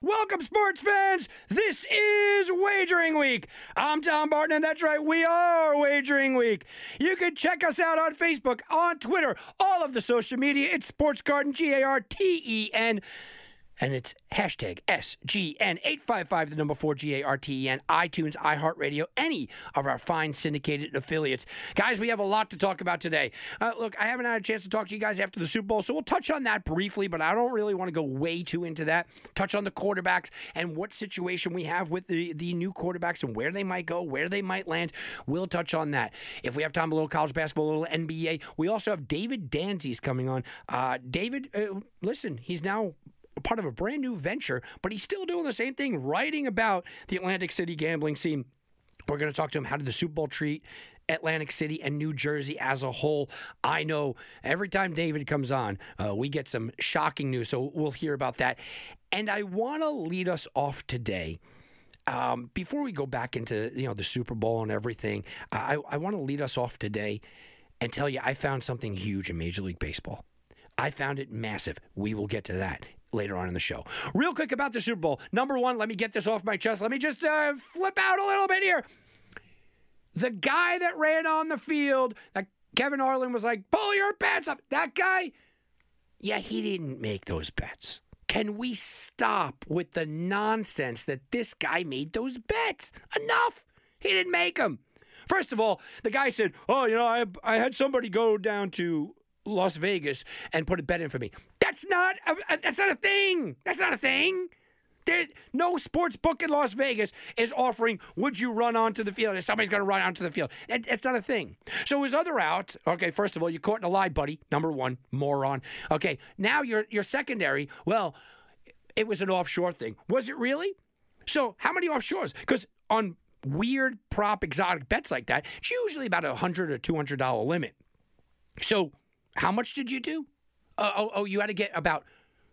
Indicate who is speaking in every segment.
Speaker 1: Welcome, sports fans. This is Wagering Week. I'm Tom Barton, and that's right, we are Wagering Week. You can check us out on Facebook, on Twitter, all of the social media. It's Sports Garten, G A R T E N and it's hashtag SGN855, the number 4 G-A-R-T-E-N, iTunes, iHeartRadio, any of our fine syndicated affiliates. Guys, we have a lot to talk about today. Uh, look, I haven't had a chance to talk to you guys after the Super Bowl, so we'll touch on that briefly, but I don't really want to go way too into that. Touch on the quarterbacks and what situation we have with the, the new quarterbacks and where they might go, where they might land. We'll touch on that. If we have time, a little college basketball, a little NBA. We also have David Danzis coming on. Uh, David, uh, listen, he's now part of a brand new venture, but he's still doing the same thing, writing about the Atlantic City gambling scene. We're going to talk to him. How did the Super Bowl treat Atlantic City and New Jersey as a whole? I know every time David comes on, uh, we get some shocking news, so we'll hear about that. And I want to lead us off today. Um, before we go back into you know the Super Bowl and everything, I, I want to lead us off today and tell you I found something huge in Major League Baseball. I found it massive. We will get to that later on in the show. Real quick about the Super Bowl. Number one, let me get this off my chest. Let me just uh, flip out a little bit here. The guy that ran on the field, that Kevin Harlan was like, pull your bets up. That guy, yeah, he didn't make those bets. Can we stop with the nonsense that this guy made those bets? Enough. He didn't make them. First of all, the guy said, "Oh, you know, I I had somebody go down to Las Vegas and put a bet in for me." That's not a, that's not a thing. That's not a thing. There, no sports book in Las Vegas is offering, would you run onto the field? If somebody's going to run onto the field. That, that's not a thing. So his other out, okay, first of all, you caught in a lie, buddy. Number one, moron. Okay, now your your secondary, well, it was an offshore thing. Was it really? So how many offshores? Because on weird prop exotic bets like that, it's usually about a hundred or two hundred dollar limit. So how much did you do? Uh, oh, oh, you had to get about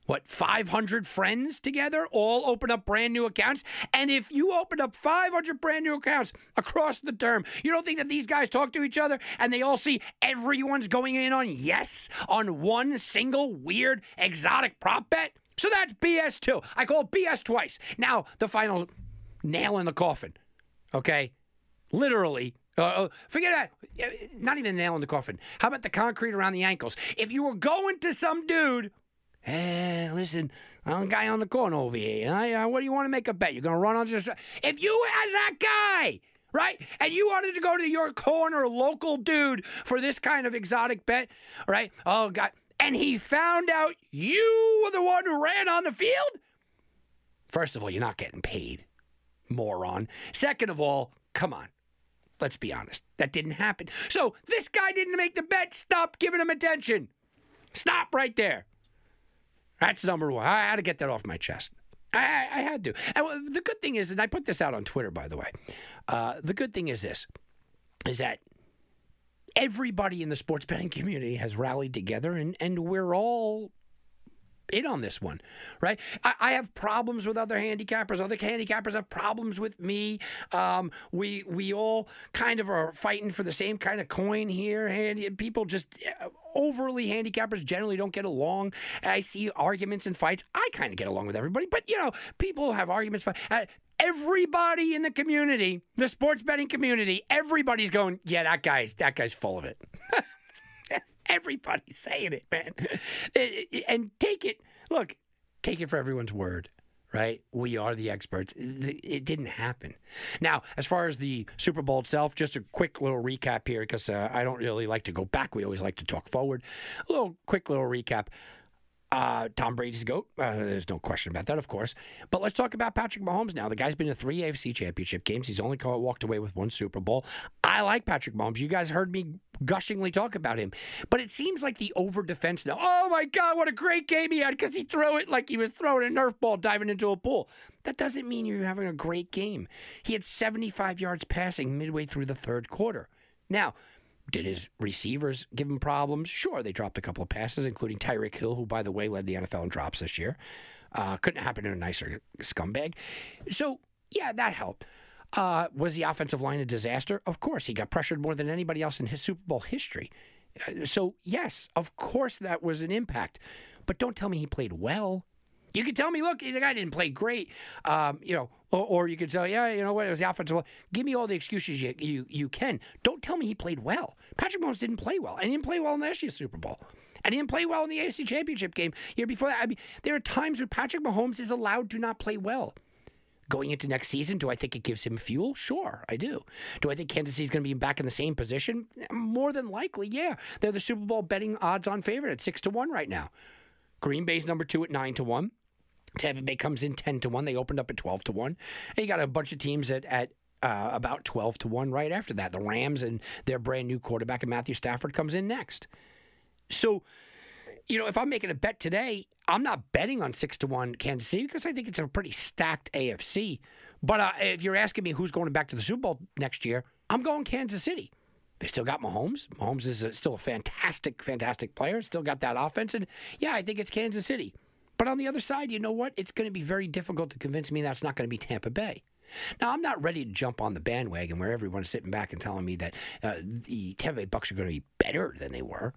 Speaker 1: what 500 friends together? All open up brand new accounts? And if you open up 500 brand new accounts across the term you don't think that these guys talk to each other and they all see everyone's going in on yes on one single weird exotic prop bet? So that's bs too i call bs twice. Now the final nail in the coffin okay? Literally uh, forget that. Not even a nail in the coffin. How about the concrete around the ankles? If you were going to some dude, hey, listen, I'm a guy on the corner over here. I, uh, what do you want to make a bet? You're going to run on just. If you had that guy, right, and you wanted to go to your corner local dude for this kind of exotic bet, right? Oh, God. And he found out you were the one who ran on the field? First of all, you're not getting paid, moron. Second of all, come on. Let's be honest. That didn't happen. So this guy didn't make the bet. Stop giving him attention. Stop right there. That's number one. I had to get that off my chest. I, I had to. And the good thing is, and I put this out on Twitter, by the way. Uh, the good thing is this: is that everybody in the sports betting community has rallied together, and and we're all in on this one, right? I, I, have problems with other handicappers. Other handicappers have problems with me. Um, we we all kind of are fighting for the same kind of coin here. And people just uh, overly handicappers generally don't get along. I see arguments and fights. I kind of get along with everybody, but you know, people have arguments. Uh, everybody in the community, the sports betting community, everybody's going, yeah, that guy's that guy's full of it. Everybody's saying it, man. And take it, look, take it for everyone's word, right? We are the experts. It didn't happen. Now, as far as the Super Bowl itself, just a quick little recap here because uh, I don't really like to go back. We always like to talk forward. A little quick little recap. Uh, Tom Brady's GOAT. Uh, there's no question about that, of course. But let's talk about Patrick Mahomes now. The guy's been to three AFC championship games. He's only walked away with one Super Bowl. I like Patrick Mahomes. You guys heard me gushingly talk about him. But it seems like the over defense now. Oh my God, what a great game he had because he threw it like he was throwing a Nerf ball diving into a pool. That doesn't mean you're having a great game. He had 75 yards passing midway through the third quarter. Now, did his receivers give him problems? Sure, they dropped a couple of passes, including Tyreek Hill, who, by the way, led the NFL in drops this year. Uh, couldn't happen in a nicer scumbag. So, yeah, that helped. Uh, was the offensive line a disaster? Of course. He got pressured more than anybody else in his Super Bowl history. Uh, so, yes, of course that was an impact. But don't tell me he played well. You can tell me, look, the guy didn't play great, um, you know, or, or, you could say, yeah, you know what, it was the offensive. Line. Give me all the excuses you, you you can. Don't tell me he played well. Patrick Mahomes didn't play well, and he didn't play well in last year's Super Bowl. And he didn't play well in the AFC Championship game year before that. I mean, there are times where Patrick Mahomes is allowed to not play well. Going into next season, do I think it gives him fuel? Sure, I do. Do I think Kansas City's going to be back in the same position? More than likely, yeah. They're the Super Bowl betting odds on favorite at six to one right now. Green Bay's number two at nine to one. Tampa Bay comes in 10 to 1. They opened up at 12 to 1. And you got a bunch of teams at, at uh, about 12 to 1 right after that. The Rams and their brand new quarterback, and Matthew Stafford, comes in next. So, you know, if I'm making a bet today, I'm not betting on 6 to 1 Kansas City because I think it's a pretty stacked AFC. But uh, if you're asking me who's going back to the Super Bowl next year, I'm going Kansas City. They still got Mahomes. Mahomes is a, still a fantastic, fantastic player. Still got that offense. And yeah, I think it's Kansas City. But on the other side, you know what? It's going to be very difficult to convince me that's not going to be Tampa Bay. Now, I'm not ready to jump on the bandwagon where everyone's sitting back and telling me that uh, the Tampa Bay Bucks are going to be better than they were,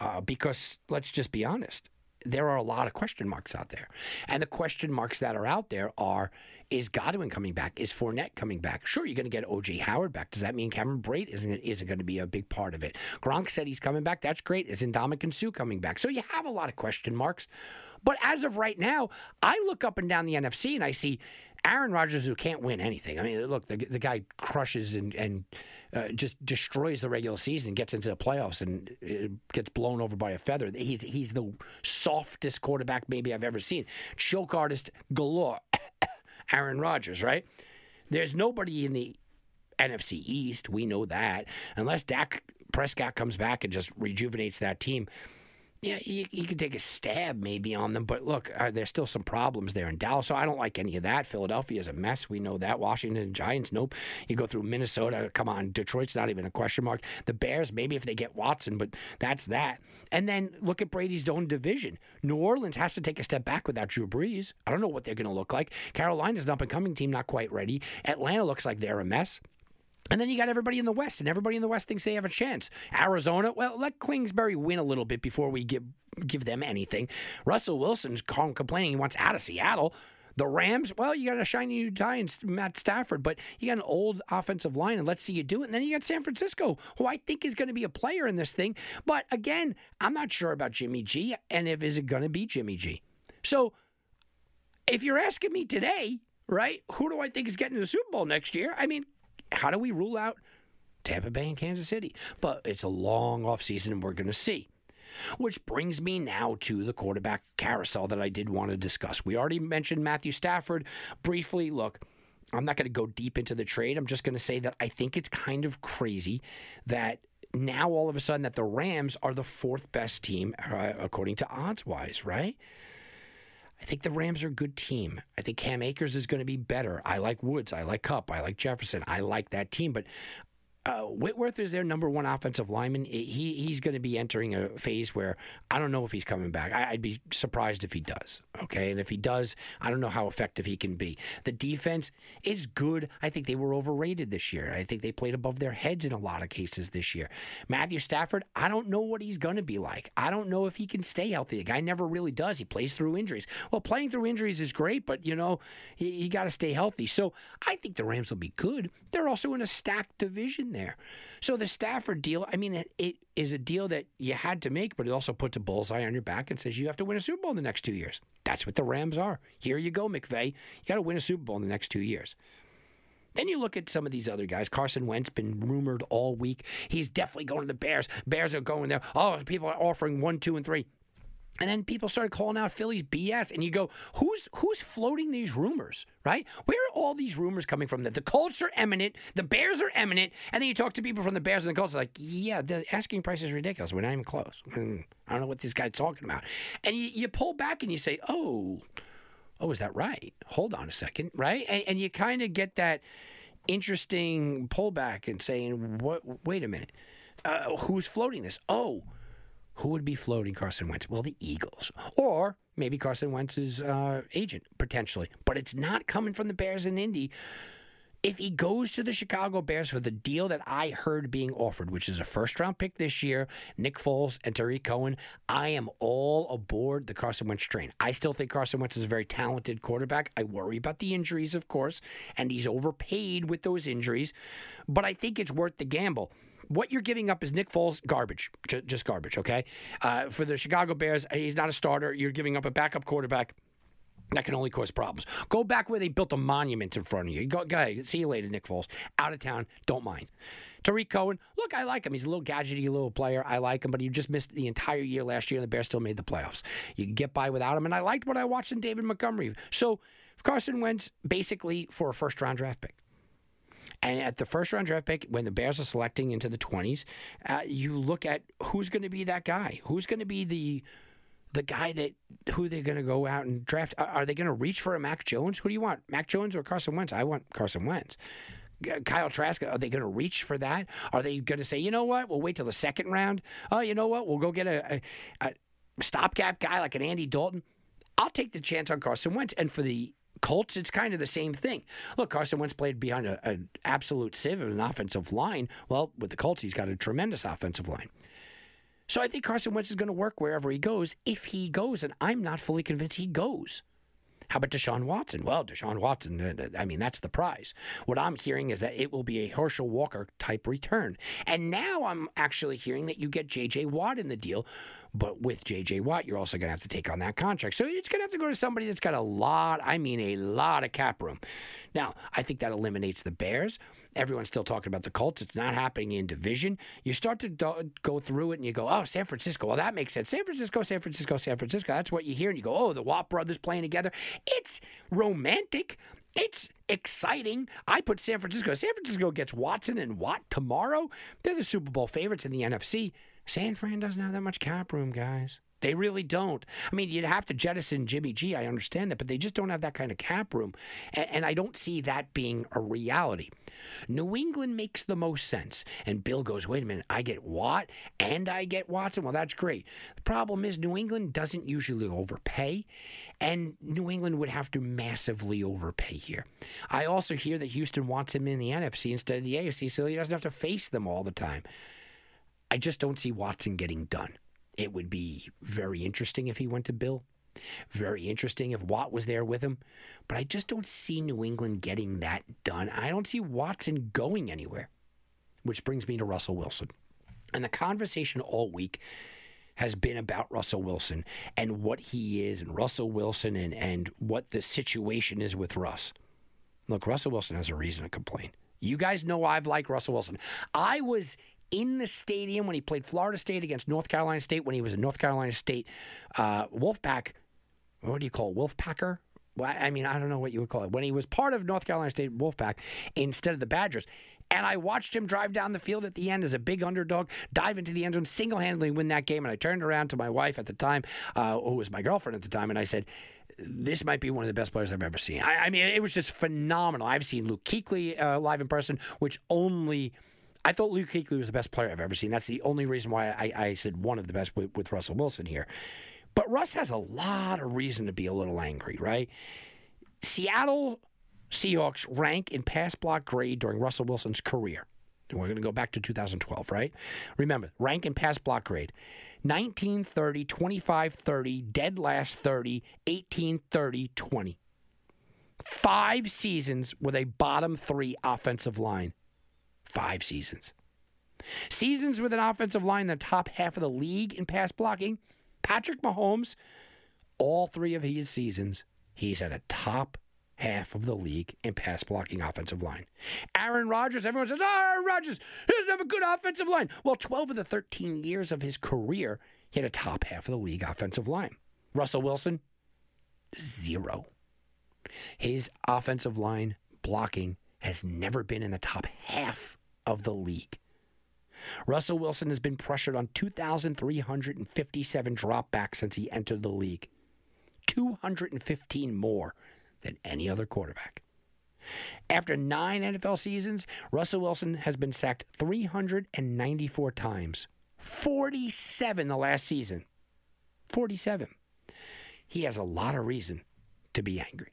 Speaker 1: uh, because let's just be honest, there are a lot of question marks out there. And the question marks that are out there are is Godwin coming back? Is Fournette coming back? Sure, you're going to get OJ Howard back. Does that mean Cameron Brate isn't, isn't going to be a big part of it? Gronk said he's coming back. That's great. Is Ndamukong Suh coming back? So you have a lot of question marks. But as of right now, I look up and down the NFC and I see Aaron Rodgers who can't win anything. I mean, look, the, the guy crushes and, and uh, just destroys the regular season, and gets into the playoffs, and gets blown over by a feather. He's he's the softest quarterback maybe I've ever seen. Choke artist galore, Aaron Rodgers, right? There's nobody in the NFC East. We know that. Unless Dak Prescott comes back and just rejuvenates that team, yeah, you, you can take a stab maybe on them, but look, uh, there's still some problems there in Dallas. So I don't like any of that. Philadelphia is a mess. We know that. Washington Giants, nope. You go through Minnesota, come on. Detroit's not even a question mark. The Bears, maybe if they get Watson, but that's that. And then look at Brady's own division. New Orleans has to take a step back without Drew Brees. I don't know what they're going to look like. Carolina's an up and coming team, not quite ready. Atlanta looks like they're a mess. And then you got everybody in the West, and everybody in the West thinks they have a chance. Arizona, well, let Kingsbury win a little bit before we give give them anything. Russell Wilson's complaining he wants out of Seattle. The Rams, well, you got a shiny new tie in Matt Stafford, but you got an old offensive line, and let's see you do it. And then you got San Francisco, who I think is going to be a player in this thing. But again, I'm not sure about Jimmy G, and if is it going to be Jimmy G. So if you're asking me today, right, who do I think is getting the Super Bowl next year? I mean, how do we rule out Tampa Bay and Kansas City? But it's a long offseason, and we're going to see. Which brings me now to the quarterback carousel that I did want to discuss. We already mentioned Matthew Stafford briefly. Look, I'm not going to go deep into the trade. I'm just going to say that I think it's kind of crazy that now all of a sudden that the Rams are the fourth best team uh, according to odds wise, right? I think the Rams are a good team. I think Cam Akers is going to be better. I like Woods. I like Kupp. I like Jefferson. I like that team. But uh, Whitworth is their number one offensive lineman. He he's going to be entering a phase where I don't know if he's coming back. I, would be surprised if he does. Okay, and if he does, I don't know how effective he can be. The defense is good. I think they were overrated this year. I think they played above their heads in a lot of cases this year. Matthew Stafford, I don't know what he's going to be like. I don't know if he can stay healthy. The guy never really does. He plays through injuries. Well, playing through injuries is great, but you know he, he got to stay healthy. So I think the Rams will be good. They're also in a stacked division there. So the Stafford deal, I mean, it, it is a deal that you had to make, but it also puts a bullseye on your back and says you have to win a Super Bowl in the next two years. That's what the Rams are. Here you go, McVay. You got to win a Super Bowl in the next two years. Then you look at some of these other guys. Carson Wentz been rumored all week. He's definitely going to the Bears. Bears are going there. Oh, people are offering one, two, and three. And then people started calling out Philly's BS, and you go, "Who's who's floating these rumors? Right? Where are all these rumors coming from? That the Colts are eminent, the Bears are eminent, and then you talk to people from the Bears and the Colts, like, yeah, the asking price is ridiculous. We're not even close. I don't know what this guy's talking about. And you, you pull back and you say, oh, oh, is that right? Hold on a second, right? And, and you kind of get that interesting pullback and saying, what? Wait a minute, uh, who's floating this? Oh who would be floating Carson Wentz? Well, the Eagles. Or maybe Carson Wentz's uh, agent, potentially. But it's not coming from the Bears and Indy. If he goes to the Chicago Bears for the deal that I heard being offered, which is a first round pick this year, Nick Foles and Tarik Cohen, I am all aboard the Carson Wentz train. I still think Carson Wentz is a very talented quarterback. I worry about the injuries, of course, and he's overpaid with those injuries, but I think it's worth the gamble what you're giving up is Nick Foles garbage, just garbage. Okay, uh, for the Chicago Bears, he's not a starter. You're giving up a backup quarterback. That can only cause problems. Go back where they built a monument in front of you. Go, go ahead. See you later, Nick Foles. Out of town. Don't mind. Tarik Cohen, look, I like him. He's a little gadgety little player. I like him, but he just missed the entire year last year, and the Bears still made the playoffs. You can get by without him, and I liked what I watched in David Montgomery. So Carson Wentz, basically for a first round draft pick. And at the first round draft pick, when the Bears are selecting into the 20s, uh, you look at who's going to be that guy. Who's going to be the the guy that who they're going to go out and draft? Are they going to reach for a Mac Jones? Who do you want, Mac Jones or Carson Wentz? I want Carson Wentz. Kyle Trask, are they going to reach for that? Are they going to say, you know what, we'll wait till the second round? Oh, you know what, we'll go get a, a, a stopgap guy like an Andy Dalton. I'll take the chance on Carson Wentz. And for the Colts, it's kind of the same thing. Look, Carson Wentz played behind an absolute sieve of an offensive line. Well, with the Colts, he's got a tremendous offensive line. So I think Carson Wentz is going to work wherever he goes, if he goes, and I'm not fully convinced he goes. How about Deshaun Watson? Well, Deshaun Watson, uh, I mean, that's the prize. What I'm hearing is that it will be a Herschel Walker type return. And now I'm actually hearing that you get J.J. Watt in the deal, but with J.J. Watt, you're also going to have to take on that contract. So it's going to have to go to somebody that's got a lot, I mean, a lot of cap room. Now, I think that eliminates the Bears. Everyone's still talking about the Colts. It's not happening in division. You start to do- go through it and you go, oh, San Francisco. Well, that makes sense. San Francisco, San Francisco, San Francisco. That's what you hear. And you go, oh, the Watt brothers playing together. It's romantic. It's exciting. I put San Francisco. San Francisco gets Watson and Watt tomorrow. They're the Super Bowl favorites in the NFC. San Fran doesn't have that much cap room, guys. They really don't. I mean, you'd have to jettison Jimmy G. I understand that, but they just don't have that kind of cap room. And, and, I don't see that being a reality. New England makes the most sense. And Bill goes, wait a minute, I get Watt and I get Watson. Well, that's great. The problem is, New England doesn't usually overpay, and New England would have to massively overpay here. I also hear that Houston wants him in the NFC instead of the AFC, so he doesn't have to face them all the time. I just don't see Watson getting done. It would be very interesting if he went to Bill. Very interesting if Watt was there with him. But I just don't see New England getting that done. I don't see Watson going anywhere. Which brings me to Russell Wilson. And the conversation all week has been about Russell Wilson and what he is and Russell Wilson and, and what the situation is with Russ. Look, Russell Wilson has a reason to complain. You guys know I've liked Russell Wilson. I was in the stadium when he played Florida State against North Carolina State when he was a North Carolina State uh, Wolfpack. What do you call it? Wolfpacker? Well, I mean, I don't know what you would call it. When he was part of North Carolina State Wolfpack instead of the Badgers. And I watched him drive down the field at the end as a big underdog, dive into the end zone, single handedly win that game. And I turned around to my wife at the time, uh, who was my girlfriend at the time, and I said, this might be one of the best players I've ever seen. I, I mean, it was just phenomenal. I've seen Luke Kuechly uh, live in person, which only I thought Luke Kuechly was the best player I've ever seen. That's the only reason why I, I said one of the best with, with Russell Wilson here. But Russ has a lot of reason to be a little angry, right? Seattle Seahawks rank in pass block grade during Russell Wilson's career. And we're going to go back to 2012, right? Remember, rank in pass block grade 1930, 25 30, dead last 30, 18 30, 20. Five seasons with a bottom three offensive line. Five seasons. Seasons with an offensive line in the top half of the league in pass blocking. Patrick Mahomes, all three of his seasons, he's at a top half of the league in pass blocking offensive line. Aaron Rodgers, everyone says, oh, Aaron Rodgers doesn't have a good offensive line. Well, 12 of the 13 years of his career, he had a top half of the league offensive line. Russell Wilson, zero. His offensive line blocking has never been in the top half of the league. Russell Wilson has been pressured on 2,357 dropbacks since he entered the league. 215 more than any other quarterback. After nine NFL seasons, Russell Wilson has been sacked 394 times, 47 the last season. 47. He has a lot of reason to be angry.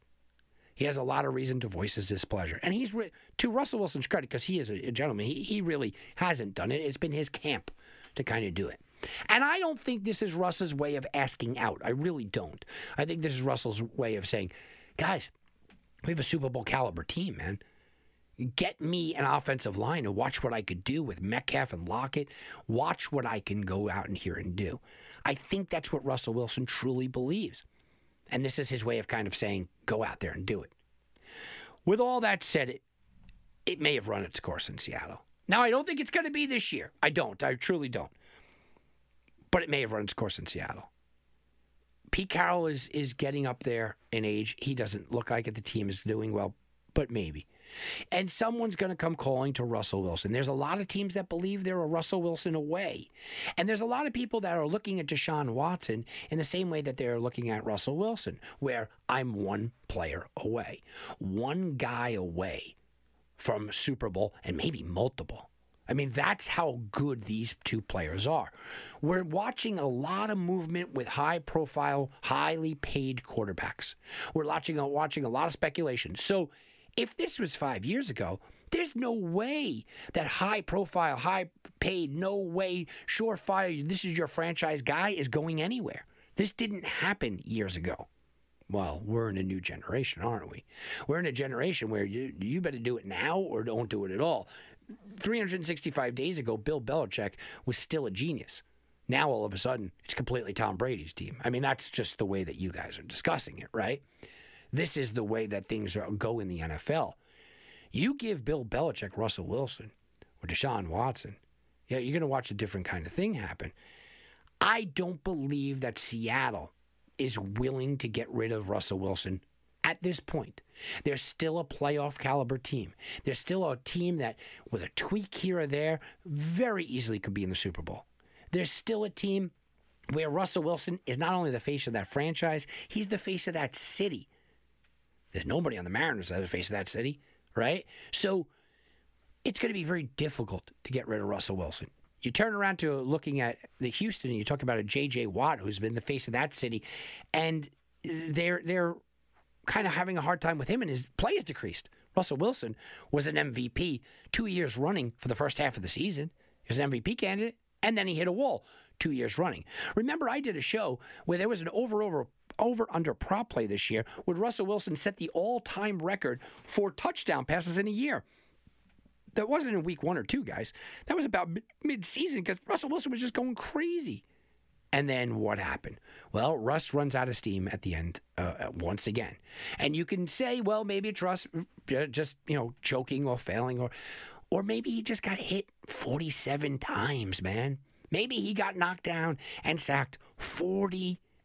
Speaker 1: He has a lot of reason to voice his displeasure. And he's, re- to Russell Wilson's credit, because he is a, a gentleman, he, he really hasn't done it. It's been his camp to kind of do it. And I don't think this is Russ's way of asking out. I really don't. I think this is Russell's way of saying, guys, we have a Super Bowl caliber team, man. Get me an offensive line and watch what I could do with Metcalf and Lockett. Watch what I can go out in here and do. I think that's what Russell Wilson truly believes. And this is his way of kind of saying, go out there and do it. With all that said, it, it may have run its course in Seattle. Now, I don't think it's going to be this year. I don't. I truly don't. But it may have run its course in Seattle. Pete Carroll is is getting up there in age. He doesn't look like it. The team is doing well, but maybe. And someone's going to come calling to Russell Wilson. There's a lot of teams that believe they're a Russell Wilson away. And there's a lot of people that are looking at Deshaun Watson in the same way that they're looking at Russell Wilson, where I'm one player away, one guy away from Super Bowl and maybe multiple. I mean, that's how good these two players are. We're watching a lot of movement with high profile, highly paid quarterbacks. We're watching, watching a lot of speculation. So, if this was five years ago, there's no way that high profile, high paid, no way, surefire, this is your franchise guy is going anywhere. This didn't happen years ago. Well, we're in a new generation, aren't we? We're in a generation where you, you better do it now or don't do it at all. 365 days ago, Bill Belichick was still a genius. Now, all of a sudden, it's completely Tom Brady's team. I mean, that's just the way that you guys are discussing it, right? This is the way that things are, go in the NFL. You give Bill Belichick Russell Wilson or Deshaun Watson, yeah, you're going to watch a different kind of thing happen. I don't believe that Seattle is willing to get rid of Russell Wilson at this point. They're still a playoff caliber team. They're still a team that, with a tweak here or there, very easily could be in the Super Bowl. They're still a team where Russell Wilson is not only the face of that franchise, he's the face of that city. There's nobody on the Mariners that's the face of that city, right? So it's going to be very difficult to get rid of Russell Wilson. You turn around to looking at the Houston and you talk about a J.J. Watt who's been the face of that city, and they're they're kind of having a hard time with him, and his play has decreased. Russell Wilson was an MVP two years running for the first half of the season. He was an MVP candidate, and then he hit a wall two years running. Remember, I did a show where there was an over over over under prop play this year, would Russell Wilson set the all time record for touchdown passes in a year. That wasn't in week one or two, guys. That was about mid season because Russell Wilson was just going crazy. And then what happened? Well, Russ runs out of steam at the end uh, once again. And you can say, well, maybe it's Russ just, you know, choking or failing or or maybe he just got hit 47 times, man. Maybe he got knocked down and sacked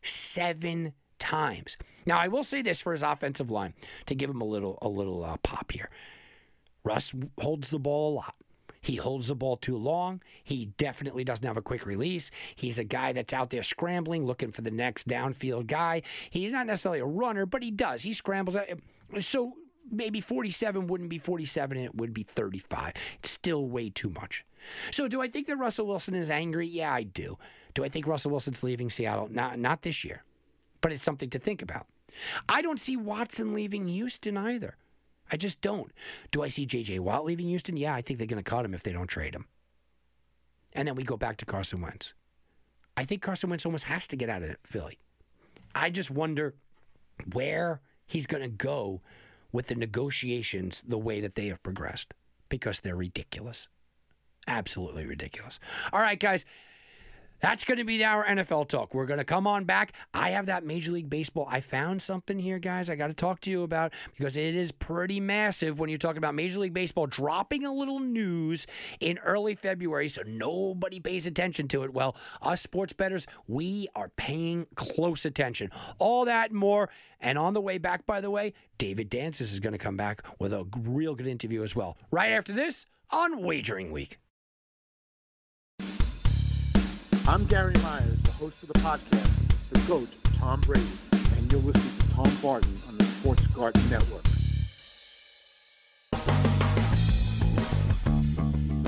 Speaker 1: 47 times. Now, I will say this for his offensive line to give him a little a little uh, pop here. Russ holds the ball a lot. He holds the ball too long. He definitely doesn't have a quick release. He's a guy that's out there scrambling, looking for the next downfield guy. He's not necessarily a runner, but he does. He scrambles. So maybe 47 wouldn't be 47 and it would be 35. It's still way too much. So do I think that Russell Wilson is angry? Yeah, I do. Do I think Russell Wilson's leaving Seattle? Not not this year. But it's something to think about. I don't see Watson leaving Houston either. I just don't. Do I see J.J. Watt leaving Houston? Yeah, I think they're going to cut him if they don't trade him. And then we go back to Carson Wentz. I think Carson Wentz almost has to get out of Philly. I just wonder where he's going to go with the negotiations the way that they have progressed. because they're ridiculous. Absolutely ridiculous. All right, guys. That's going to be our NFL talk. We're going to come on back. I have that Major League Baseball. I found something here, guys, I got to talk to you about because it is pretty massive when you're talking about Major League Baseball dropping a little news in early February so nobody pays attention to it. Well, us sports bettors, we are paying close attention. All that and more. And on the way back, by the way, David Danzis is going to come back with a real good interview as well. Right after this on Wagering Week.
Speaker 2: I'm Gary Myers, the host of the podcast, The GOAT, Tom Brady, and you're listening to Tom Barton on the Sports Garten Network.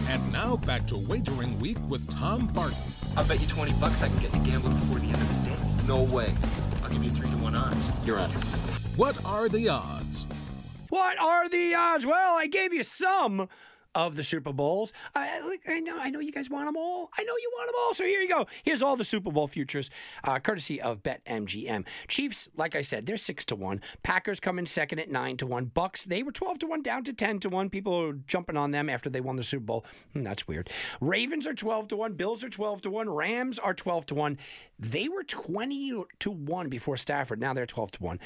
Speaker 3: And now back to Wagering Week with Tom Barton.
Speaker 4: I'll bet you 20 bucks I can get you gambling before the end of the day. No way. I'll give you 3 to 1 odds. You're on.
Speaker 3: What are the odds?
Speaker 1: What are the odds? Well, I gave you some of the Super Bowls. I, I know, I know you guys want them all. I know you want them all. So here you go. Here's all the Super Bowl futures, uh, courtesy of BetMGM. Chiefs, like I said, they're six to one. Packers come in second at nine to one. Bucks, they were twelve to one, down to ten to one. People are jumping on them after they won the Super Bowl. Hmm, that's weird. Ravens are twelve to one. Bills are twelve to one. Rams are twelve to one. They were twenty to one before Stafford. Now they're twelve to one.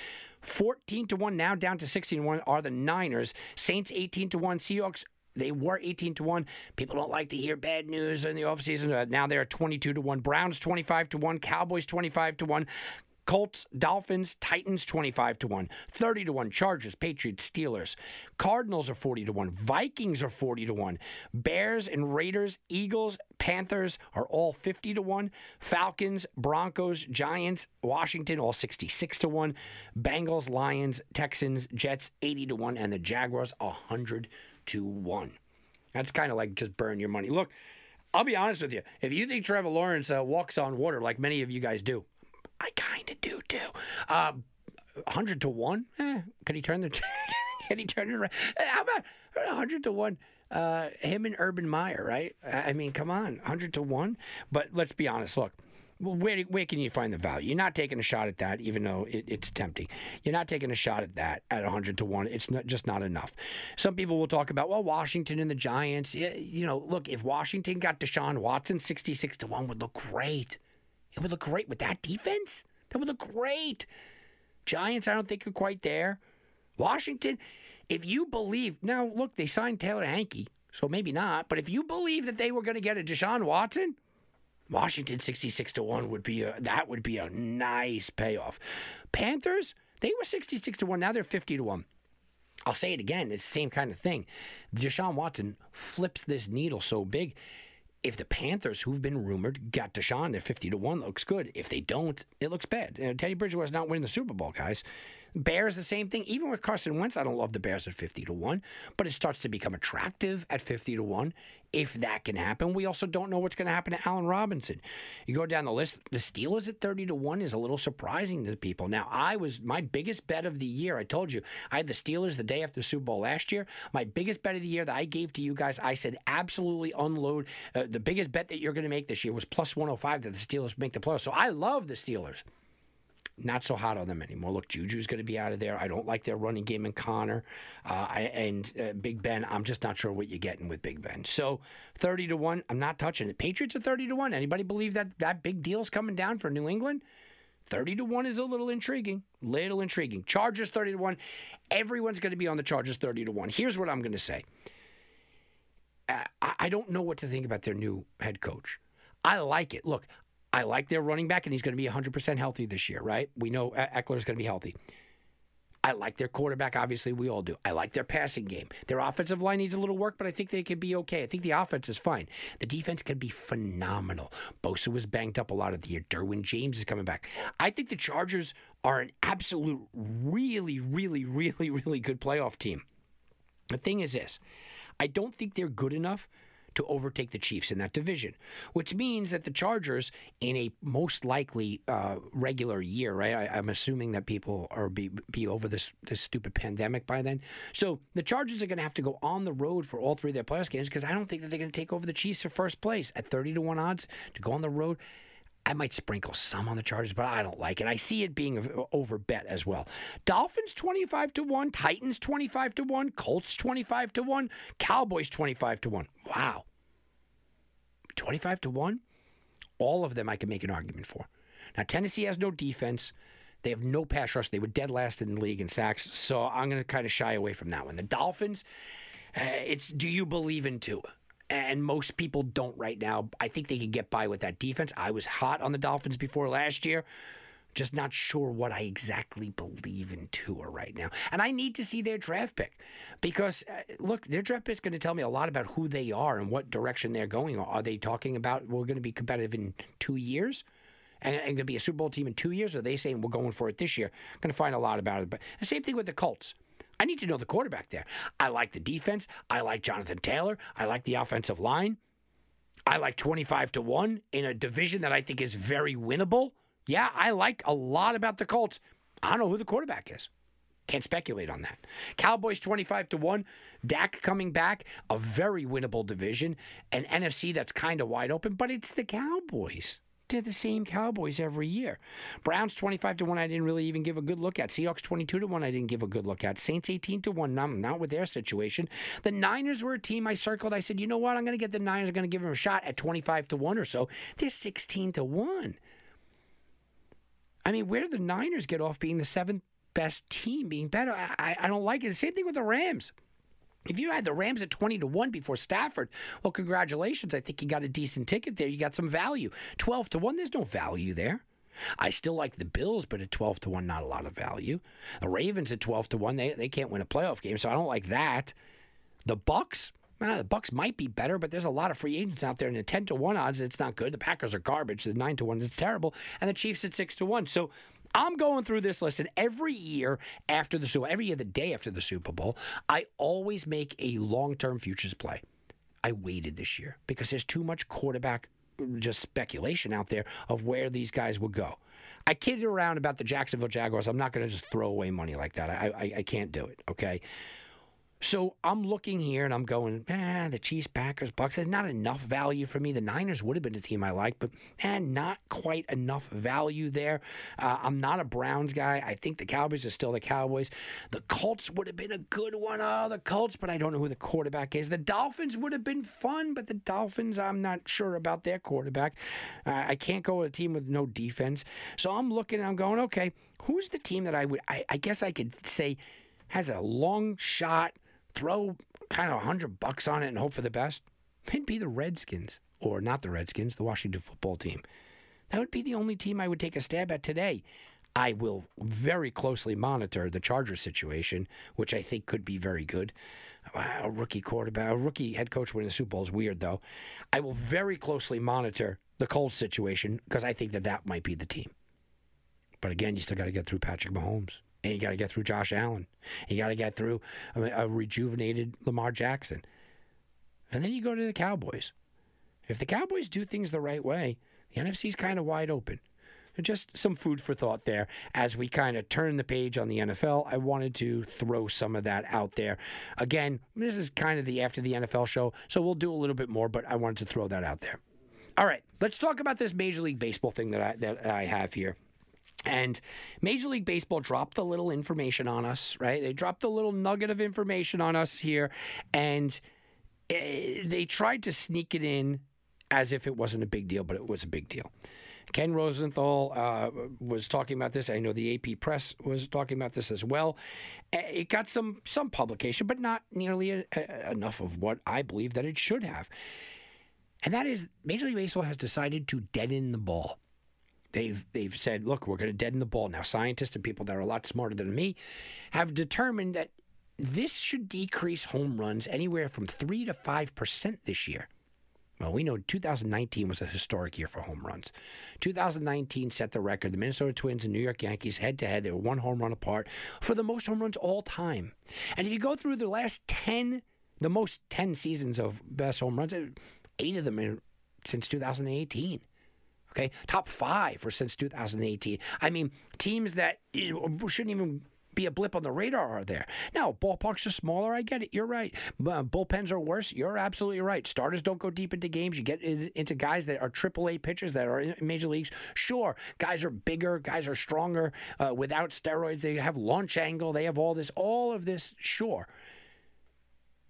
Speaker 1: 14 to 1 now down to 16 to 1 are the Niners. Saints 18 to 1, Seahawks they were 18 to 1. People don't like to hear bad news in the offseason. Uh, now they're 22 to 1. Browns 25 to 1. Cowboys 25 to 1. Colts, Dolphins, Titans 25 to 1, 30 to 1, Chargers, Patriots, Steelers. Cardinals are 40 to 1, Vikings are 40 to 1, Bears and Raiders, Eagles, Panthers are all 50 to 1, Falcons, Broncos, Giants, Washington all 66 to 1, Bengals, Lions, Texans, Jets 80 to 1 and the Jaguars 100 to 1. That's kind of like just burn your money. Look, I'll be honest with you. If you think Trevor Lawrence uh, walks on water like many of you guys do, I kind of do too. Uh, 100 to 1? Eh, can he turn the can he turn it around? Eh, How about 100 to 1? Uh, him and Urban Meyer, right? I I mean, come on, 100 to 1. But let's be honest. Look, well, where, where can you find the value? You're not taking a shot at that, even though it, it's tempting. You're not taking a shot at that at 100 to 1. It's not, just not enough. Some people will talk about, well, Washington and the Giants. You know, look, if Washington got Deshaun Watson, 66 to 1 would look great. It would look great with that defense. That would look great. Giants, I don't think are quite there. Washington, if you believe now, look, they signed Taylor Heinicke, so maybe not. But if you believe that they were going to get a Deshaun Watson, Washington sixty-six to one would be a that would be a nice payoff. Panthers, they were sixty-six to one. Now they're fifty to one. I'll say it again. It's the same kind of thing. Deshaun Watson flips this needle so big. If the Panthers, who've been rumored, got Deshaun, they're 50 to 1, looks good. If they don't, it looks bad. Uh, Teddy Bridgewater's not winning the Super Bowl, guys. Bears, the same thing. Even with Carson Wentz, I don't love the Bears at 50 to 1, but it starts to become attractive at 50 to 1 if that can happen. We also don't know what's going to happen to Allen Robinson. You go down the list, the Steelers at 30 to 1 is a little surprising to people. Now, I was my biggest bet of the year. I told you, I had the Steelers the day after the Super Bowl last year. My biggest bet of the year that I gave to you guys, I said absolutely unload. Uh, the biggest bet that you're going to make this year was plus 105 that the Steelers make the playoffs. So I love the Steelers not so hot on them anymore. Look, Juju's going to be out of there. I don't like their running game and Conner uh, I, and uh, Big Ben. I'm just not sure what you're getting with Big Ben. So 30 to 1, I'm not touching it. Patriots are 30 to 1. Anybody believe that that big deal's coming down for New England? 30 to 1 is a little intriguing. Little intriguing. Chargers 30 to 1. Everyone's going to be on the Chargers 30 to 1. Here's what I'm going to say. Uh, I, I don't know what to think about their new head coach. I like it. Look, I like their running back, and he's going to be 100% healthy this year, right? We know Ekeler's going to be healthy. I like their quarterback. Obviously, we all do. I like their passing game. Their offensive line needs a little work, but I think they could be okay. I think the offense is fine. The defense can be phenomenal. Bosa was banged up a lot of the year. Derwin James is coming back. I think the Chargers are an absolute, really, really, really, really good playoff team. The thing is this I don't think they're good enough to overtake the Chiefs in that division, which means that the Chargers, in a most likely uh, regular year, right? I, am assuming that people are be be over this this stupid pandemic by then. So the Chargers are going to have to go on the road for all three of their playoff games because I don't think that they're going to take over the Chiefs for first place at 30 to one odds to go on the road. I might sprinkle some on the Chargers, but I don't like it. I see it being over bet as well. Dolphins 25 to 1, Titans 25 to 1, Colts 25 to 1, Cowboys 25 to 1. Wow. 25 to 1? All of them I can make an argument for. Now, Tennessee has no defense. They have no pass rush. They were dead last in the league in sacks. So I'm going to kind of shy away from that one. The Dolphins, uh, it's do you believe in Tua? And most people don't right now. I think they can get by with that defense. I was hot on the Dolphins before last year. Just not sure what I exactly believe in Tua right now. And I need to see their draft pick because, uh, look, their draft pick is going to tell me a lot about who they are and what direction they're going. Are they talking about we're going to be competitive in two years? and, and going to be a Super Bowl team in two years? Or are they saying we're going for it this year? I'm going to find a lot about it. But the same thing with the Colts. I need to know the quarterback there. I like the defense. I like Jonathan Taylor. I like the offensive line. I like 25 to 1 in a division that I think is very winnable. Yeah, I like a lot about the Colts. I don't know who the quarterback is. Can't speculate on that. Cowboys 25 to 1. Dak coming back, a very winnable division. An NFC that's kind of wide open, but it's the Cowboys. They're the same Cowboys every year. Browns 25 to 1, I didn't really even give a good look at. Seahawks 22 to 1, I didn't give a good look at. Saints 18 to 1, not, not with their situation. The Niners were a team I circled. I said, you know what? I'm going to get the Niners, I'm going to give them a shot at 25 to 1 or so. They're 16 to 1. I mean, where did the Niners get off being the seventh best team, being better? I, I, I don't like it. The same thing with the Rams. If you had the Rams at 20 to 1 before Stafford, well, congratulations. I think you got a decent ticket there. You got some value. 12 to 1, there's no value there. I still like the Bills, but at 12 to 1, not a lot of value. The Ravens at 12 to 1, they, they can't win a playoff game, so I don't like that. The Bucks, well, the Bucks might be better, but there's a lot of free agents out there, and the 10 to 1 odds, it's not good. The Packers are garbage. The 9 to 1 is terrible. And the Chiefs at 6 to 1. So I'm going through this list, and every year after the Super, every year the day after the Super Bowl, I always make a long-term futures play. I waited this year because there's too much quarterback mm, just speculation out there of where these guys would go. I kidded around about the Jacksonville Jaguars. I'm not going to just throw away money like that. I, I, I can't do it. Okay. So I'm looking here and I'm going, ah, the Chiefs, Packers, Bucks. There's not enough value for me. The Niners would have been a team I like, but eh, not quite enough value there. Uh, I'm not a Browns guy. I think the Cowboys are still the Cowboys. The Colts would have been a good one. Oh, the Colts, but I don't know who the quarterback is. The Dolphins would have been fun, but the Dolphins, I'm not sure about their quarterback. Uh, I can't go with a team with no defense. So I'm looking, I'm going, okay, who's the team that I would, I, I guess I could say has a long shot throw kind of a hundred bucks on it and hope for the best, it'd be the Redskins, or not the Redskins, the Washington football team. That would be the only team I would take a stab at today. I will very closely monitor the Chargers situation, which I think could be very good. A rookie quarterback, a rookie head coach winning the Super Bowl is weird, though. I will very closely monitor the Colts situation because I think that that might be the team. But again, you still got to get through Patrick Mahomes. And you got to get through Josh Allen. You got to get through a, a rejuvenated Lamar Jackson. And then you go to the Cowboys. If the Cowboys do things the right way, the NFC's kind of wide open. Just some food for thought there as we kind of turn the page on the NFL. I wanted to throw some of that out there. Again, this is kind of the after the NFL show, so we'll do a little bit more, but I wanted to throw that out there. All right, let's talk about this Major League Baseball thing that I that I have here. And Major League Baseball dropped a little information on us, right? They dropped a little nugget of information on us here, and eh, they tried to sneak it in as if it wasn't a big deal, but it was a big deal. Ken Rosenthal uh, was talking about this. I know the AP Press was talking about this as well. Eh, it got some some publication, but not nearly a, a, enough of what I believe that it should have. And that is, Major League Baseball has decided to deaden the ball. They've they've said, look, we're going to deaden the ball. Now, scientists and people that are a lot smarter than me have determined that this should decrease home runs anywhere from three to five percent this year. Well, we know 2019 was a historic year for home runs. 2019 set the record. The Minnesota Twins and New York Yankees head to head, they were one home run apart for the most home runs all time. And if you go through the last 10, the most 10 seasons of best home runs, eight of them in, since 2018. Okay, top five for since 2018. I mean, teams that shouldn't even be a blip on the radar are there. Now, ballparks are smaller. I get it. You're right. Uh, bullpens are worse. You're absolutely right. Starters don't go deep into games. You get in- into guys that are AAA pitchers that are in major leagues. Sure, guys are bigger. Guys are stronger. Uh, without steroids, they have launch angle. They have all this. All of this. Sure.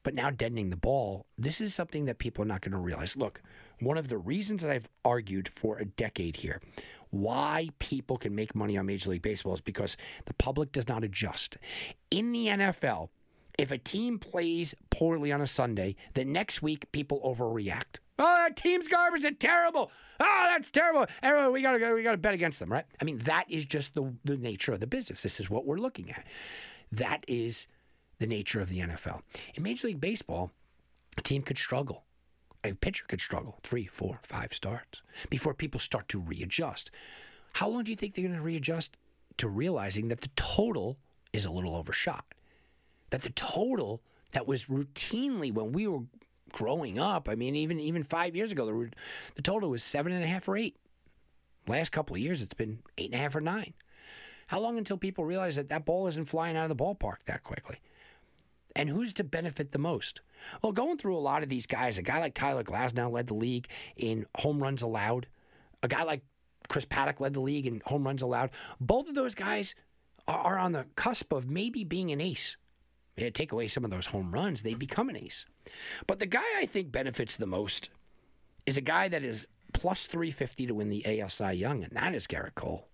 Speaker 1: But now deadening the ball, this is something that people are not going to realize. Look, one of the reasons that I've argued for a decade here why people can make money on Major League Baseball is because the public does not adjust. In the NFL, if a team plays poorly on a Sunday, the next week people overreact. Oh, that team's garbage. They're terrible. Oh, that's terrible. Everyone, we gotta go. We gotta bet against them, right? I mean, that is just the the nature of the business. This is what we're looking at. That is the nature of the NFL. In Major League Baseball, a team could struggle. A pitcher could struggle three, four, five starts before people start to readjust. How long do you think they're going to readjust to realizing that the total is a little overshot? That the total that was routinely when we were growing up, I mean, even even five years ago, the, the total was seven and a half or eight. Last couple of years, it's been eight and a half or nine. How long until people realize that that ball isn't flying out of the ballpark that quickly? And who's to benefit the most? Well, going through a lot of these guys, a guy like Tyler Glasnow led the league in home runs allowed. A guy like Chris Paddack led the league in home runs allowed. Both of those guys are, on the cusp of maybe being an ace. Take away some of those home runs, they become an ace. But the guy I think benefits the most is a guy that is plus 350 to win the Cy Young, and that is Gerrit Cole.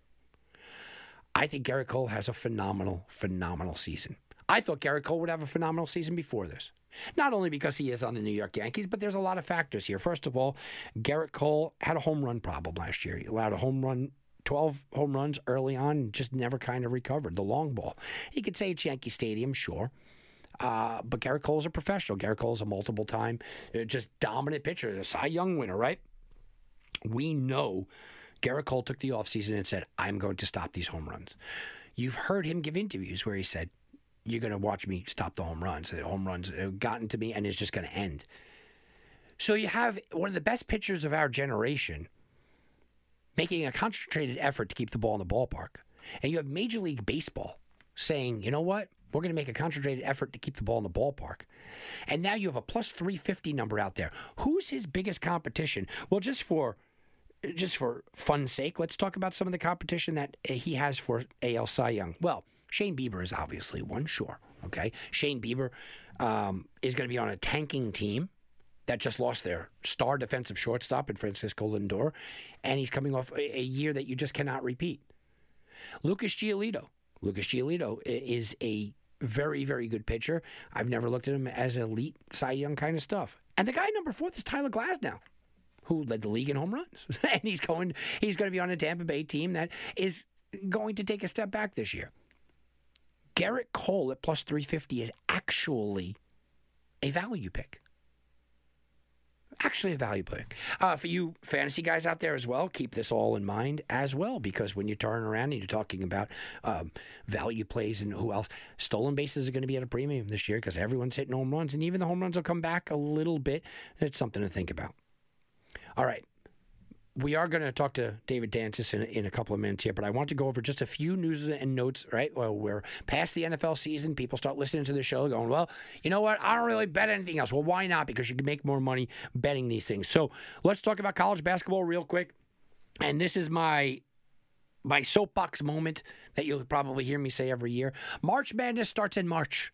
Speaker 1: I think Gerrit Cole has a phenomenal, phenomenal season. I thought Gerrit Cole would have a phenomenal season before this. Not only because he is on the New York Yankees, but there's a lot of factors here. First of all, Gerrit Cole had a home run problem last year. He allowed a home run 12 home runs early on and just never kind of recovered the long ball. You could say it's Yankee Stadium, sure. Uh, but Gerrit Cole's a professional. Gerrit Cole's a multiple time, uh, just dominant pitcher, a Cy Young winner, right? We know Gerrit Cole took the offseason and said, I'm going to stop these home runs. You've heard him give interviews where he said, You're going to watch me stop the home runs. The home runs have gotten to me and it's just going to end. So you have one of the best pitchers of our generation making a concentrated effort to keep the ball in the ballpark. And you have Major League Baseball saying, you know what? We're going to make a concentrated effort to keep the ball in the ballpark. And now you have a plus 350 number out there. Who's his biggest competition? Well, just for just for fun's sake, let's talk about some of the competition that he has for AL Cy Young. Well, Shane Bieber is obviously one, sure. Okay. Shane Bieber um, is going to be on a tanking team that just lost their star defensive shortstop in Francisco Lindor, and he's coming off a, a year that you just cannot repeat. Lucas Giolito. Lucas Giolito is a very, very good pitcher. I've never looked at him as elite Cy Young kind of stuff. And the guy number fourth is Tyler Glasnow, who led the league in home runs, and he's going he's going to be on a Tampa Bay team that is going to take a step back this year. Gerrit Cole at plus three fifty is actually a value pick actually a value pick. Uh, for you fantasy guys out there as well, keep this all in mind as well, because when you turn around and you're talking about um, value plays and who else, stolen bases are going to be at a premium this year because everyone's hitting home runs, and even the home runs will come back a little bit. It's something to think about. All right we are going to talk to David Danzis in, in a couple of minutes here, but I want to go over just a few news and notes, right? Well, we're past the NFL season. People start listening to the show going, well, you know what? I don't really bet anything else. Well, why not? Because you can make more money betting these things. So let's talk about college basketball real quick. And this is my my soapbox moment that you'll probably hear me say every year. March Madness starts in March.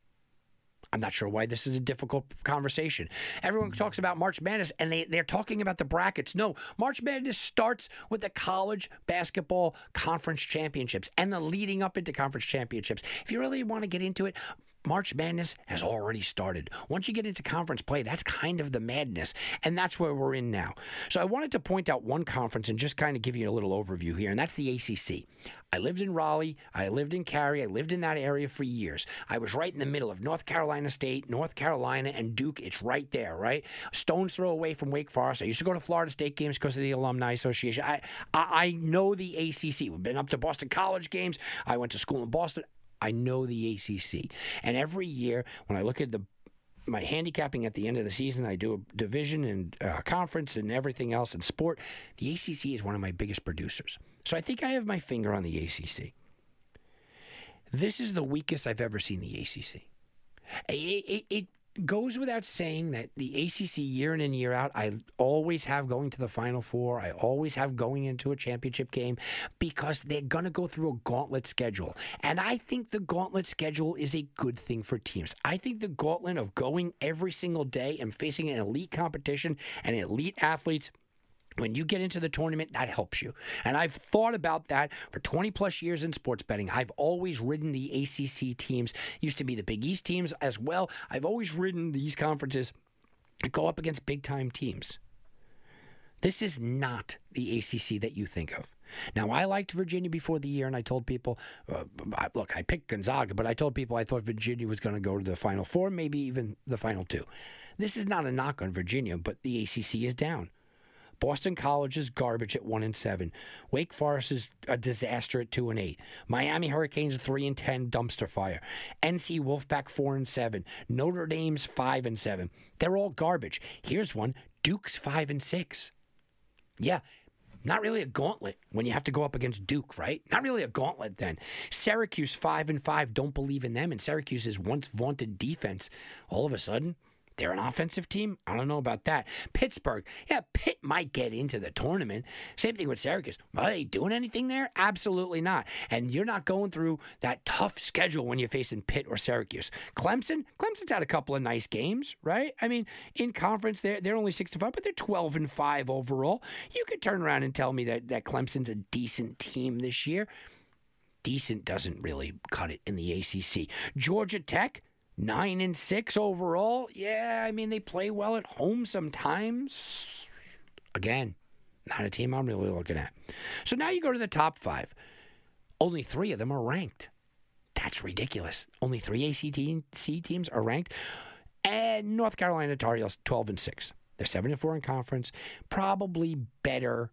Speaker 1: I'm not sure why this is a difficult conversation. Everyone hmm. talks about March Madness and they, they're talking about the brackets. No, March Madness starts with the college basketball conference championships and the leading up into conference championships. If you really want to get into it, March Madness has already started. Once you get into conference play, that's kind of the madness, and that's where we're in now. So I wanted to point out one conference and just kind of give you a little overview here, and that's the ACC. I lived in Raleigh, I lived in Cary, I lived in that area for years. I was right in the middle of North Carolina State, North Carolina, and Duke. It's right there, right? Stone's throw away from Wake Forest. I used to go to Florida State games because of the Alumni Association. I, I, I know the ACC. We've been up to Boston College games. I went to school in Boston. I know the ACC. And every year, when I look at the my handicapping at the end of the season, I do a division and uh, conference and everything else in sport. The ACC is one of my biggest producers. So I think I have my finger on the ACC. This is the weakest I've ever seen the ACC. It, it, it goes without saying that the ACC year in and year out, I always have going to the Final Four. I always have going into a championship game because they're going to go through a gauntlet schedule. And I think the gauntlet schedule is a good thing for teams. I think the gauntlet of going every single day and facing an elite competition and elite athletes when you get into the tournament, that helps you. And I've thought about that for 20 plus years in sports betting. I've always ridden the ACC teams, used to be the Big East teams as well. I've always ridden these conferences that go up against big time teams. This is not the ACC that you think of. Now, I liked Virginia before the year, and I told people, uh, look, I picked Gonzaga, but I told people I thought Virginia was going to go to the Final Four, maybe even the Final Two. This is not a knock on Virginia, but the ACC is down. Boston College is garbage at one and seven. Wake Forest is a disaster at two and eight. Miami Hurricanes three and ten, dumpster fire. NC Wolfpack four and seven. Notre Dame's five and seven. They're all garbage. Here's one: Duke's five and six. Yeah, not really a gauntlet when you have to go up against Duke, right? Not really a gauntlet then. Syracuse five and five. Don't believe in them. And Syracuse's once vaunted defense, all of a sudden. They're an offensive team? I don't know about that. Pittsburgh, yeah, Pitt might get into the tournament. Same thing with Syracuse. Are they doing anything there? Absolutely not. And you're not going through that tough schedule when you're facing Pitt or Syracuse. Clemson, Clemson's had a couple of nice games, right? I mean, in conference, they're, they're only 6 to 5, but they're 12 and 5 overall. You could turn around and tell me that, that Clemson's a decent team this year. Decent doesn't really cut it in the ACC. Georgia Tech, nine and six overall. Yeah, I mean they play well at home sometimes. Again, not a team I'm really looking at. So now you go to the top five. Only three of them are ranked. That's ridiculous. Only three ACC teams are ranked. And North Carolina Tar Heels, 12 and 6. They're 7 and 4 in conference. Probably better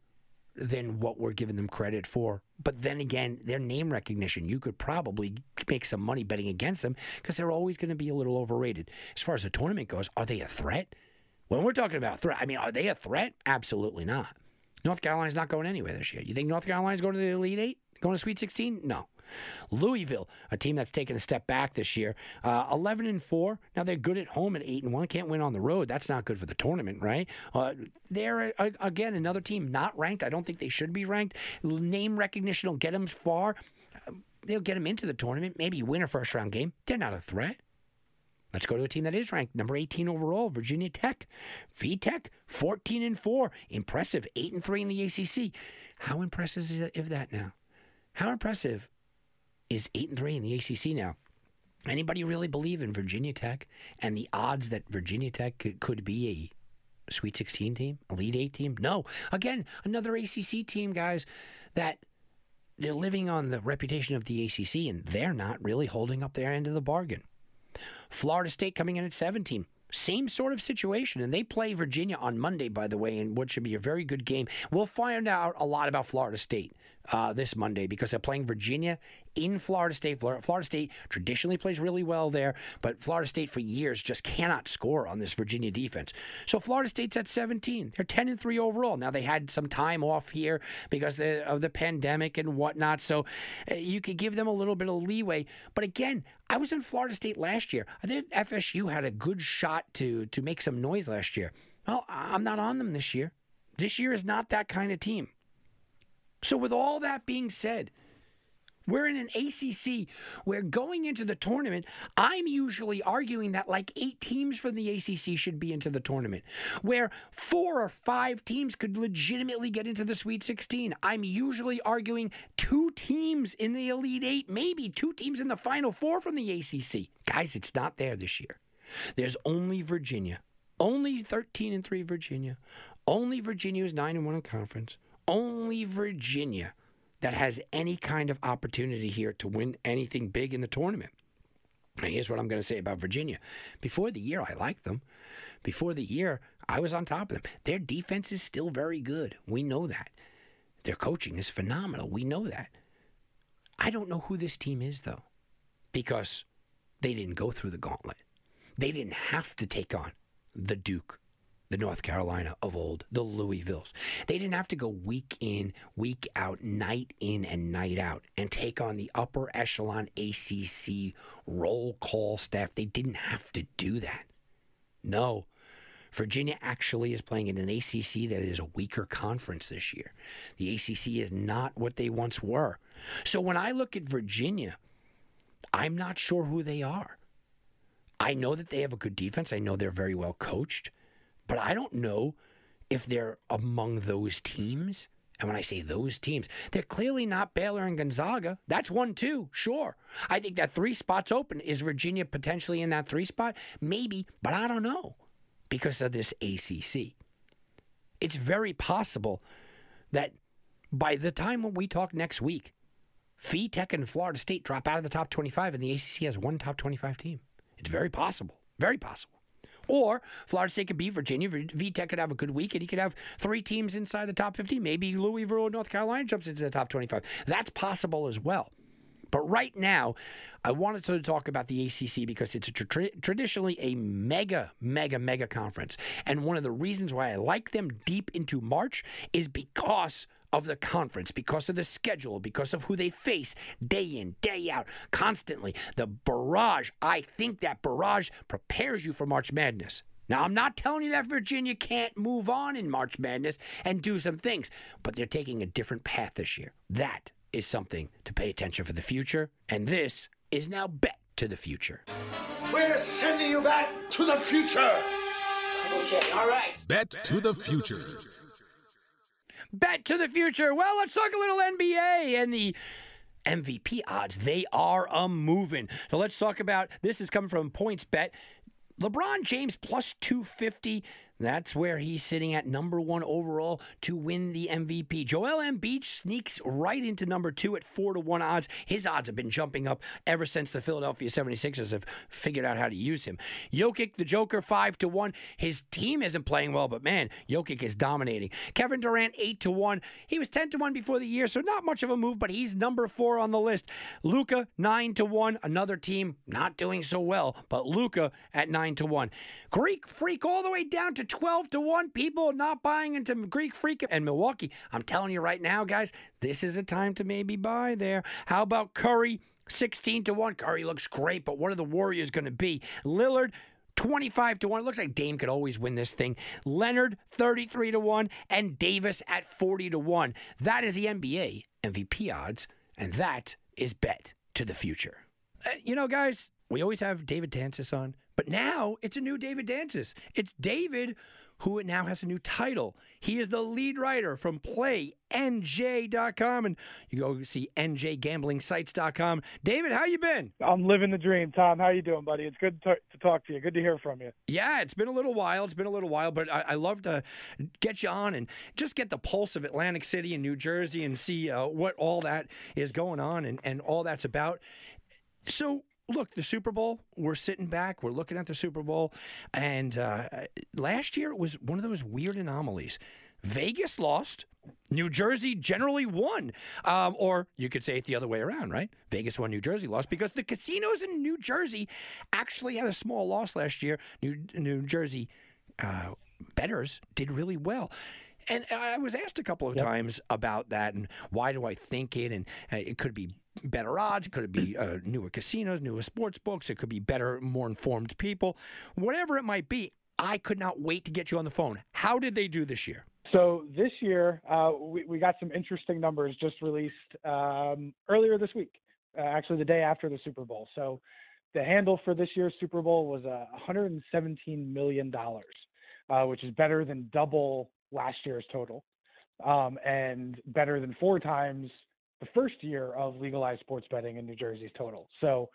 Speaker 1: than what we're giving them credit for. But then again, their name recognition, you could probably make some money betting against them because they're always going to be a little overrated. As far as the tournament goes, are they a threat? When we're talking about threat, I mean, are they a threat? Absolutely not. North Carolina's not going anywhere this year. You think North Carolina's going to the Elite Eight? Going to Sweet 16? No. Louisville, a team that's taken a step back this year, uh, 11 and 4. Now they're good at home at 8 and 1. Can't win on the road. That's not good for the tournament, right? Uh, they're, uh, again, another team not ranked. I don't think they should be ranked. Name recognition will get them far. They'll get them into the tournament, maybe win a first round game. They're not a threat. Let's go to a team that is ranked number 18 overall, Virginia Tech. VTech, 14 and 4. Impressive. 8 and 3 in the ACC. How impressive is that now? How impressive is 8 and 3 in the ACC now? Anybody really believe in Virginia Tech and the odds that Virginia Tech could, could be a Sweet 16 team, Elite 8 team? No. Again, another ACC team, guys, that they're living on the reputation of the ACC and they're not really holding up their end of the bargain. Florida State coming in at 17. Same sort of situation. And they play Virginia on Monday, by the way, in what should be a very good game. We'll find out a lot about Florida State uh, this Monday because they're playing Virginia in Florida State. Florida, Florida State traditionally plays really well there, but Florida State for years just cannot score on this Virginia defense. So Florida State's at 17. They're 10 and 3 overall. Now they had some time off here because of the pandemic and whatnot. So uh, you could give them a little bit of leeway. But again, I was in Florida State last year. I think FSU had a good shot to to make some noise last year. Well, I'm not on them this year. This year is not that kind of team. So, with all that being said, we're in an ACC where going into the tournament, I'm usually arguing that like eight teams from the ACC should be into the tournament, where four or five teams could legitimately get into the Sweet 16. I'm usually arguing two teams in the Elite Eight, maybe two teams in the Final Four from the ACC. Guys, it's not there this year. There's only Virginia, only 13 and 3 Virginia, only Virginia is 9 and 1 in conference, only Virginia that has any kind of opportunity here to win anything big in the tournament. Now, here's what I'm going to say about Virginia. Before the year, I liked them. Before the year, I was on top of them. Their defense is still very good. We know that. Their coaching is phenomenal. We know that. I don't know who this team is, though, because they didn't go through the gauntlet. They didn't have to take on the Duke, the North Carolina of old, the Louisvilles. They didn't have to go week in, week out, night in and night out and take on the upper echelon ACC roll call staff. They didn't have to do that. No. Virginia actually is playing in an ACC that is a weaker conference this year. The ACC is not what they once were. So when I look at Virginia, I'm not sure who they are. I know that they have a good defense. I know they're very well coached, but I don't know if they're among those teams. And when I say those teams, they're clearly not Baylor and Gonzaga. That's one, two, sure. I think that three spots open. Is Virginia potentially in that three spot? Maybe, but I don't know because of this ACC. It's very possible that by the time when we talk next week, VTech and Florida State drop out of the top 25 and the ACC has one top 25 team. It's very possible. Very possible. Or Florida State could beat Virginia. VTech could have a good week, and he could have three teams inside the top 50. Maybe Louisville or North Carolina jumps into the top 25. That's possible as well. But right now, I wanted to talk about the ACC because it's a tra- traditionally a mega, mega, mega conference. And one of the reasons why I like them deep into March is because of the conference, because of the schedule, because of who they face day in, day out, constantly. The barrage, I think that barrage prepares you for March Madness. Now, I'm not telling you that Virginia can't move on in March Madness and do some things, but they're taking a different path this year. That is something to pay attention for the future, and this is now Bet to the Future.
Speaker 5: We're sending you back to the future.
Speaker 6: Okay, all right.
Speaker 3: Bet to the future.
Speaker 1: Bet to the future. Well, let's talk a little NBA and the MVP odds. They are a moving. So let's talk about this is coming from PointsBet. LeBron James plus 250 that's where he's sitting at number one overall to win the MVP. Joel Embiid sneaks right into number two at four to one odds. His odds have been jumping up ever since the Philadelphia 76ers have figured out how to use him. Jokic, the Joker, five to one. His team isn't playing well, but man, Jokic is dominating. Kevin Durant, eight to one. He was 10 to one before the year, so not much of a move, but he's number four on the list. Luka, nine to one. Another team not doing so well, but Luka at nine to one. Greek Freak all the way down to 12 to 1. People not buying into Greek Freak and Milwaukee. I'm telling you right now, guys, this is a time to maybe buy there. How about Curry? 16 to 1. Curry looks great, but what are the Warriors going to be? Lillard, 25 to 1. It looks like Dame could always win this thing. Leonard 33 to 1 and Davis at 40 to 1. That is the NBA MVP odds and that is bet to the future. Uh, you know guys, we always have David Danzis on. But now it's a new David Danzis. It's David who now has a new title. He is the lead writer from PlayNJ.com, and you go see NJGamblingSites.com. David, how you been?
Speaker 7: I'm living the dream, Tom. How you doing, buddy? It's good to, to talk to you. Good to hear from you.
Speaker 1: Yeah, it's been a little while. It's been a little while, but I, I love to get you on and just get the pulse of Atlantic City and New Jersey and see uh, what all that is going on and, and all that's about. So, look, the Super Bowl, we're sitting back, we're looking at the Super Bowl, and uh, last year it was one of those weird anomalies. Vegas lost. New Jersey generally won. Um, or you could say it the other way around, right? Vegas won, New Jersey lost because the casinos in New Jersey actually had a small loss last year. New, New Jersey uh, bettors did really well. And I was asked a couple of yep. times about that and why do I think it? And uh, it could be better odds, could it be uh, newer casinos, newer sports books, it could be better, more informed people, whatever it might be. I could not wait to get you on the phone. How did they do this year?
Speaker 7: So this year, uh, we, we got some interesting numbers just released um, earlier this week, uh, actually the day after the Super Bowl. So the handle for this year's Super Bowl was uh, 117 million dollars, uh, which is better than double last year's total, um, and better than four times the first year of legalized sports betting in New Jersey's total. So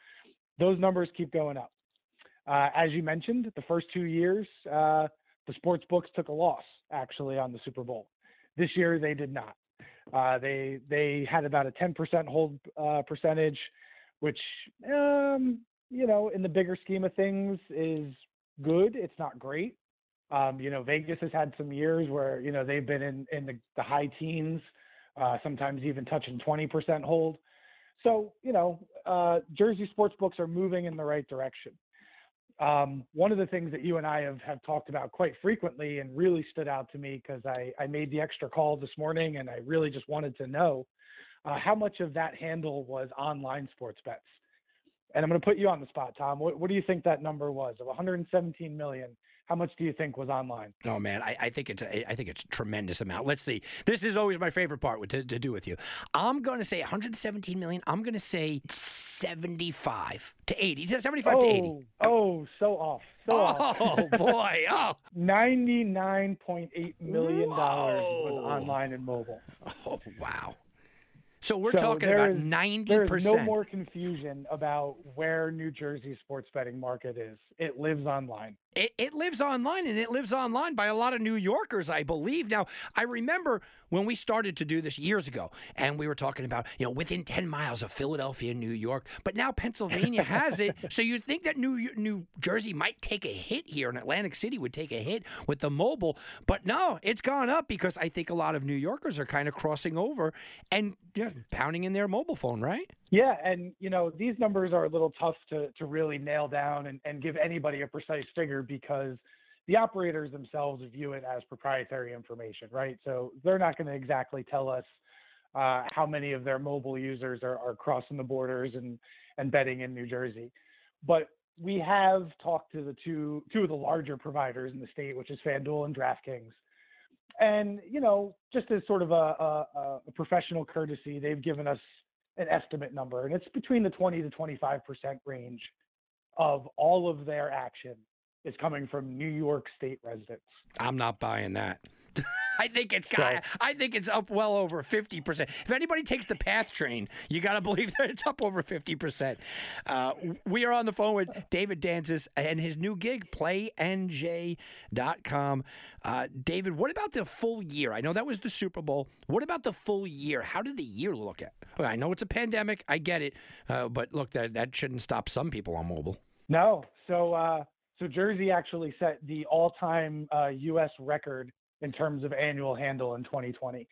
Speaker 7: those numbers keep going up. Uh, as you mentioned, the first two years, uh, the sports books took a loss actually on the Super Bowl. This year they did not. Uh, they they had about a 10% hold uh, percentage, which um, you know in the bigger scheme of things is good. It's not great. Um, you know Vegas has had some years where you know they've been in in the, the high teens uh, sometimes even touching 20% hold. So, you know, uh, Jersey sports books are moving in the right direction. Um, one of the things that you and I have, have talked about quite frequently and really stood out to me because I, I made the extra call this morning and I really just wanted to know uh, how much of that handle was online sports bets. And I'm going to put you on the spot, Tom. What, what do you think that number was of 117 million? How much do you think was online?
Speaker 1: Oh man, I, I think it's a, I think it's a tremendous amount. Let's see. This is always my favorite part to, to do with you. I'm going to say 117 million. I'm going to say 75 to 80. 75
Speaker 7: oh,
Speaker 1: to 80.
Speaker 7: Oh, so off. So
Speaker 1: oh
Speaker 7: off.
Speaker 1: boy. Oh.
Speaker 7: 99.8 million dollars was online and mobile.
Speaker 1: Oh wow. So we're
Speaker 7: So
Speaker 1: talking about ninety
Speaker 7: There is no more confusion about where New Jersey's sports betting market is. It lives online.
Speaker 1: It, it lives online, and it lives online by a lot of New Yorkers, I believe. Now, I remember when we started to do this years ago, and we were talking about, you know, within 10 miles of Philadelphia, New York, but now Pennsylvania has it. So you'd think that New, New Jersey might take a hit here, and Atlantic City would take a hit with the mobile. But no, it's gone up because I think a lot of New Yorkers are kind of crossing over and you know, pounding in their mobile phone, right?
Speaker 7: Yeah, and you know these numbers are a little tough to to really nail down and, give anybody a precise figure because the operators themselves view it as proprietary information, right? So they're not going to exactly tell us uh, how many of their mobile users are, crossing the borders and and betting in New Jersey, but we have talked to the two two of the larger providers in the state, which is FanDuel and DraftKings. And you know, just as sort of a professional courtesy, they've given us an estimate number, and it's between the 20 to 25 percent range of all of their action is coming from New York State residents.
Speaker 1: I'm not buying that. I think it's
Speaker 7: So-
Speaker 1: got. I think it's up well over fifty percent. If anybody takes the PATH train, you got to believe that it's up over fifty percent. Uh, we are on the phone with David Danzis and his new gig, PlayNJ.com. Uh, David, what about the full year? I know that was the Super Bowl. What about the full year? How did the year look at? I know it's a pandemic. I get it, uh, but look, that that shouldn't stop some people on mobile.
Speaker 7: No, so uh, so Jersey actually set the all-time uh, U.S. record in terms of annual handle in 2020.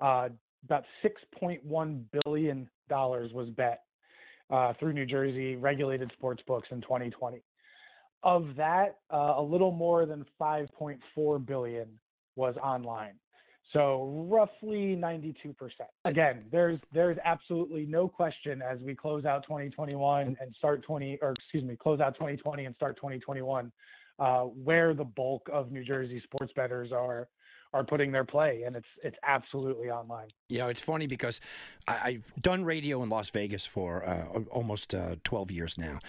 Speaker 7: Uh, about 6.1 billion dollars was bet uh, through New Jersey regulated sports books in 2020. Of that, uh, a little more than 5.4 billion was online. So roughly 92%. Again, there's there's absolutely no question as we close out 2021 and start 20 or excuse me, close out 2020 and start 2021, uh, where the bulk of New Jersey sports bettors are are putting their play, and it's it's absolutely online.
Speaker 1: You know, it's funny because I, I've done radio in Las Vegas for uh, almost uh, 12 years now.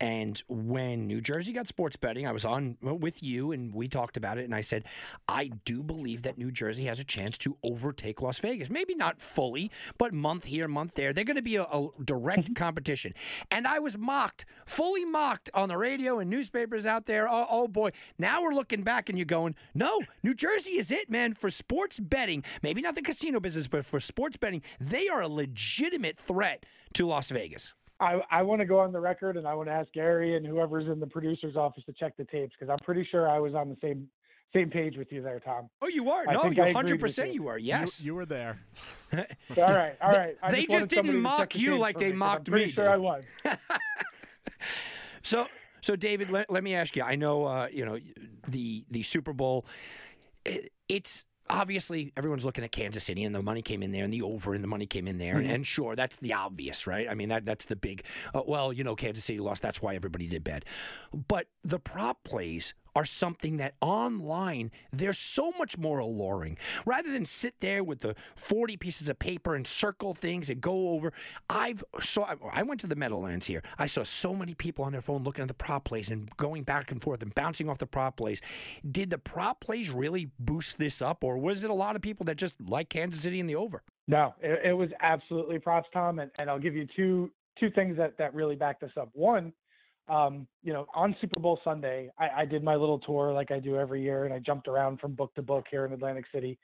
Speaker 1: And when New Jersey got sports betting, I was on with you and we talked about it. And I said, I do believe that New Jersey has a chance to overtake Las Vegas. Maybe not fully, but month here, month there. They're going to be a, a direct competition. And I was mocked, fully mocked on the radio and newspapers out there. Oh, oh boy. Now we're looking back and you're going, no, New Jersey is it, man, for sports betting. Maybe not the casino business, but for sports betting, they are a legitimate threat to Las Vegas.
Speaker 7: I, I want to go on the record and I want to ask Gary and whoever's in the producer's office to check the tapes because I'm pretty sure I was on the same same page with you there, Tom.
Speaker 1: Oh, you are?
Speaker 7: I
Speaker 1: no, you
Speaker 7: I agreed
Speaker 1: 100% you.
Speaker 7: you.
Speaker 1: are. Yes.
Speaker 8: You, you were there.
Speaker 7: All right, all right. I
Speaker 1: They
Speaker 7: just
Speaker 1: just didn't mock
Speaker 7: check the
Speaker 1: you like they
Speaker 7: me 'cause
Speaker 1: mocked
Speaker 7: I'm pretty
Speaker 1: me,
Speaker 7: Sure. I was.
Speaker 1: So, so David, let, let me ask you. I know, uh, you know, the the Super Bowl. It, it's obviously everyone's looking at Kansas City, and the money came in there, and the over, and the money came in there,
Speaker 7: Mhm.
Speaker 1: and, and sure, that's the obvious, right? I mean, that that's the big. Uh, well, you know, Kansas City lost. That's why everybody did bad. But the prop plays are something that online they're so much more alluring. Rather than sit there with the 40 pieces of paper and circle things and go over, I've saw I went to the Meadowlands here. I saw so many people on their phone looking at the prop plays and going back and forth and bouncing off the prop plays. Did the prop plays really boost this up, or was it a lot of people that just like Kansas City in the over?
Speaker 7: No, it, it was absolutely props, Tom, and, and I'll give you two two things that that really back this up. One, um, you know, on Super Bowl Sunday, I, I did my little tour like I do every year, and I jumped around from book to book here in Atlantic City.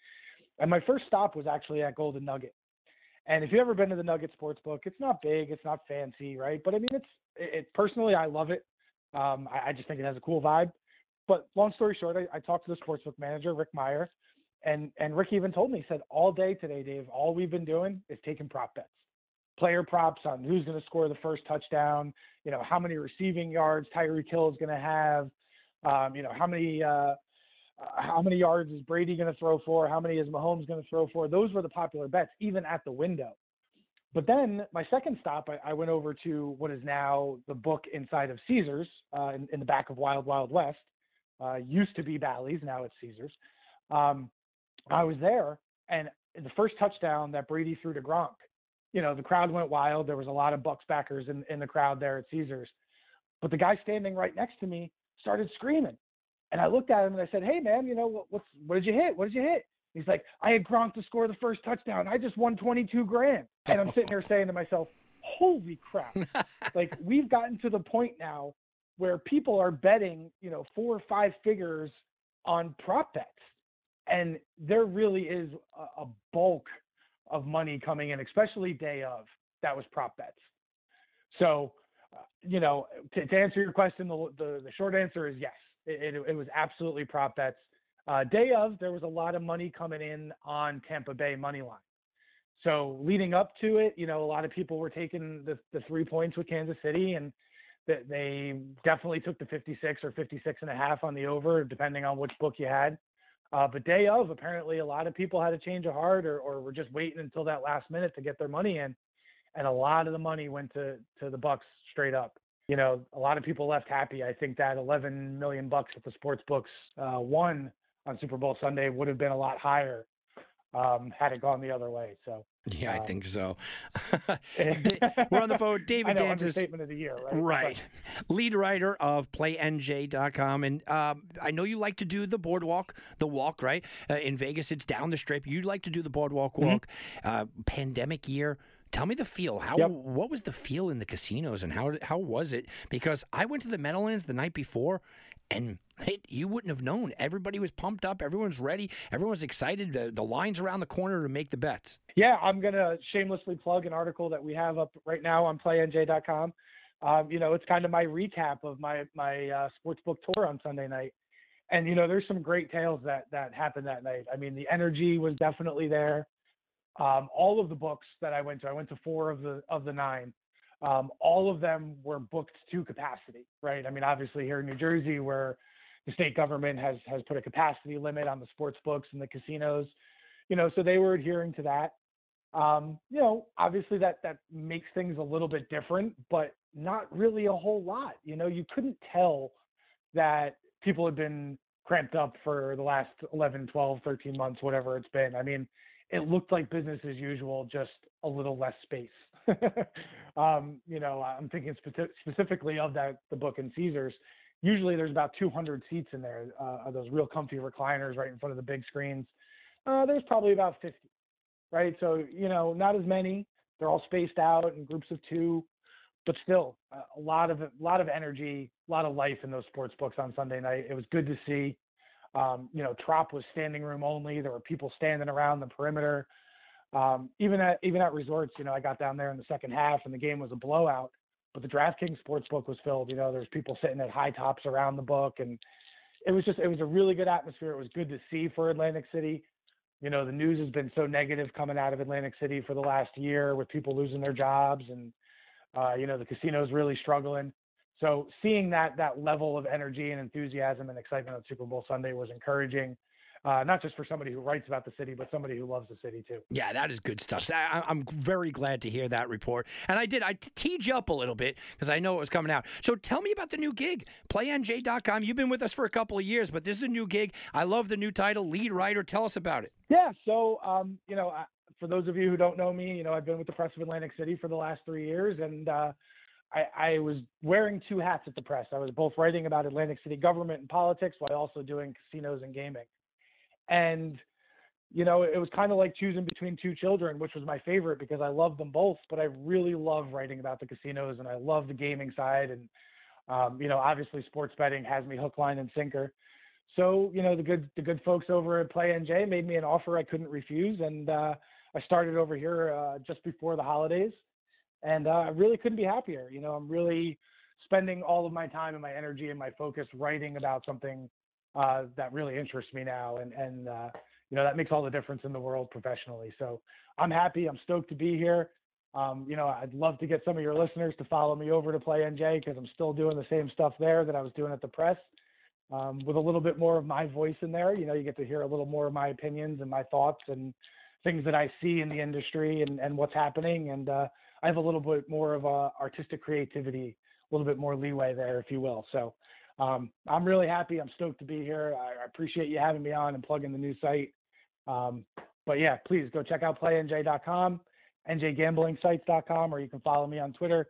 Speaker 7: And my first stop was actually at Golden Nugget. And if you've ever been to the Nugget Sportsbook, it's not big, it's not fancy, right? But I mean, it's it, personally, I love it. Um, I, I just think it has a cool vibe. But long story short, I, I talked to the sportsbook manager, Rick Meyer, and and Rick even told me, he said, all day today, Dave, all we've been doing is taking prop bets. Player props on who's going to score the first touchdown, you know, how many receiving yards Tyreek Hill is going to have, um, you know, how many uh, how many yards is Brady going to throw for, how many is Mahomes going to throw for. Those were the popular bets, even at the window. But then my second stop, I, I went over to what is now the book inside of Caesars uh, in, in, the back of Wild Wild West. Uh, used to be Bally's, now it's Caesars. Um, I was there, and the first touchdown that Brady threw to Gronk, you know, the crowd went wild. There was a lot of Bucs backers in, in the crowd there at Caesars. But the guy standing right next to me started screaming. And I looked at him and I said, "Hey, man, you know what, what's what did you hit? What did you hit?" He's like, "I had Gronk to score the first touchdown. I just won 22 grand." And I'm sitting here saying to myself, "Holy crap!" like we've gotten to the point now where people are betting, you know, four or five figures on prop bets, and there really is a, a bulk of money coming in, especially day of. That was prop bets. So, uh, you know, to, to, answer your question, the, the the short answer is yes. It, it, it was absolutely prop bets. Uh, day of, there was a lot of money coming in on Tampa Bay money line. So leading up to it, you know, a lot of people were taking the, the three points with Kansas City, and that they definitely took the 56 or 56 and a half on the over, depending on which book you had. Uh, but day of, apparently, a lot of people had a change of heart, or, or were just waiting until that last minute to get their money in, and a lot of the money went to to the Bucs straight up you know, a lot of people left happy. I think that 11 million bucks that the sports books uh, won on Super Bowl Sunday would have been a lot higher um, had it gone the other way. So.
Speaker 1: Yeah, um, I think so. We're on the phone David
Speaker 7: know, Understatement of the year, right?
Speaker 1: Right. But, Lead writer of PlayNJ.com. And um, I know you like to do the boardwalk, the walk, right? Uh, in Vegas, it's down the strip. You like to do the boardwalk walk. Mm-hmm. Uh, pandemic year Tell me the feel. How yep. what was the feel in the casinos and how how was it? Because I went to the Meadowlands the night before and it, you wouldn't have known. Everybody was pumped up. Everyone's ready. Everyone's excited. The, the lines around the corner to make the bets.
Speaker 7: Yeah, I'm going to shamelessly plug an article that we have up right now on playnj.com. Um, you know, it's kind of my recap of my my uh, sportsbook tour on Sunday night. And you know, there's some great tales that that happened that night. I mean, the energy was definitely there. Um, all of the books that I went to, I went to four of the of the nine. Um, all of them were booked to capacity, right? I mean, obviously here in New Jersey, where the state government has has put a capacity limit on the sports books and the casinos, you know, so they were adhering to that. Um, you know, obviously that that makes things a little bit different, but not really a whole lot. You know, you couldn't tell that people had been cramped up for the last 11, 12, 13 months, whatever it's been. I mean, it looked like business as usual, just a little less space. um, you know, I'm thinking spe- specifically of that the book in Caesars. Usually, there's about 200 seats in there. Uh, those real comfy recliners right in front of the big screens. Uh, there's probably about 50, right? So you know, not as many. They're all spaced out in groups of two, but still a lot of a lot of energy, a lot of life in those sports books on Sunday night. It was good to see. Um, you know, Trop was standing room only. There were people standing around the perimeter. Um, even at even at resorts, you know, I got down there in the second half and the game was a blowout, but the DraftKings sportsbook was filled. You know, there's people sitting at high tops around the book, and it was just it was a really good atmosphere. It was good to see for Atlantic City. You know, the news has been so negative coming out of Atlantic City for the last year with people losing their jobs and uh, you know the casinos really struggling. So seeing that that level of energy and enthusiasm and excitement on Super Bowl Sunday was encouraging. Uh, not just for somebody who writes about the city, but somebody who loves the city too.
Speaker 1: Yeah, that is good stuff. I, am very glad to hear that report. And I did, I teed you up a little bit because I know it was coming out. So tell me about the new gig, playnj.com. You've been with us for a couple of years, but this is a new gig. I love the new title, lead writer. Tell us about it.
Speaker 7: Yeah. So, um, you know, for those of you who don't know me, you know, I've been with the Press of Atlantic City for the last three years. And, uh, I, I, was wearing two hats at the press. I was both writing about Atlantic City government and politics while also doing casinos and gaming. And, you know, it was kind of like choosing between two children, which was my favorite because I love them both, but I really love writing about the casinos and I love the gaming side. And, um, you know, obviously sports betting has me hook, line, and sinker. So, you know, the good the good folks over at Play NJ made me an offer I couldn't refuse, and uh, I started over here uh, just before the holidays and uh, I really couldn't be happier. You know, I'm really spending all of my time and my energy and my focus writing about something uh, that really interests me now, and and uh, you know that makes all the difference in the world professionally. So I'm happy. I'm stoked to be here. Um, you know, I'd love to get some of your listeners to follow me over to Play NJ because I'm still doing the same stuff there that I was doing at the press, um, with a little bit more of my voice in there. You know, you get to hear a little more of my opinions and my thoughts and things that I see in the industry and, and what's happening. And uh, I have a little bit more of a artistic creativity, a little bit more leeway there, if you will. So um, I'm really happy. I'm stoked to be here. I, appreciate you having me on and plugging the new site. Um, but yeah, please go check out playnj.com, njgamblingsites.com, or you can follow me on Twitter,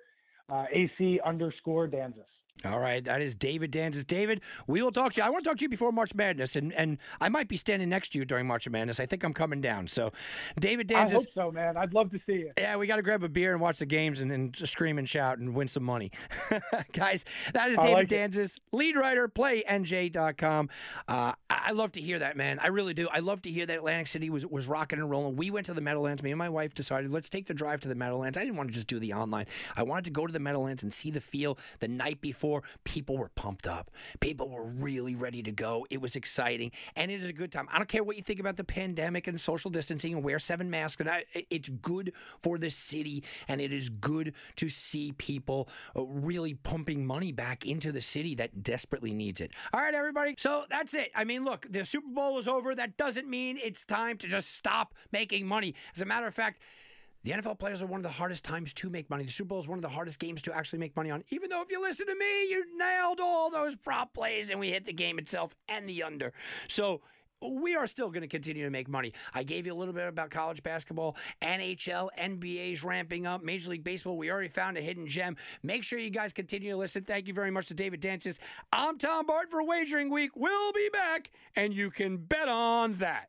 Speaker 7: uh, AC underscore Danzis.
Speaker 1: All right, that is David Danzis. David, we will talk to you. I want to talk to you before March Madness, and, and I might be standing next to you during March Madness. I think I'm coming down. So, David Danzis. I
Speaker 7: hope so, man. I'd love to see you.
Speaker 1: Yeah, we got to grab a beer and watch the games and, and scream and shout and win some money. Guys, that is David like Danzis, lead writer, playnj.com. Uh, I love to hear that, man. I really do. I love to hear that Atlantic City was, was rocking and rolling. We went to the Meadowlands. Me and my wife decided, let's take the drive to the Meadowlands. I didn't want to just do the online. I wanted to go to the Meadowlands and see the feel the night before. People were were pumped up. People were really ready to go. It was exciting, and it is a good time. I don't care what you think about the pandemic and social distancing and wear seven masks. And I, it's good for the city, and it is good to see people uh, really pumping money back into the city that desperately needs it. All right, everybody. So that's it. I mean, look, the Super Bowl is over. That doesn't mean it's time to just stop making money. As a matter of fact, the NFL players are one of the hardest times to make money. The Super Bowl is one of the hardest games to actually make money on. Even though, if you listen to me, you nailed all those prop plays and we hit the game itself and the under. So we are still going to continue to make money. I gave you a little bit about college basketball, NHL, NBA's ramping up, Major League Baseball. We already found a hidden gem. Make sure you guys continue to listen. Thank you very much to David Danzis. I'm Tom Barton for Wagering Week. We'll be back, and you can bet on that.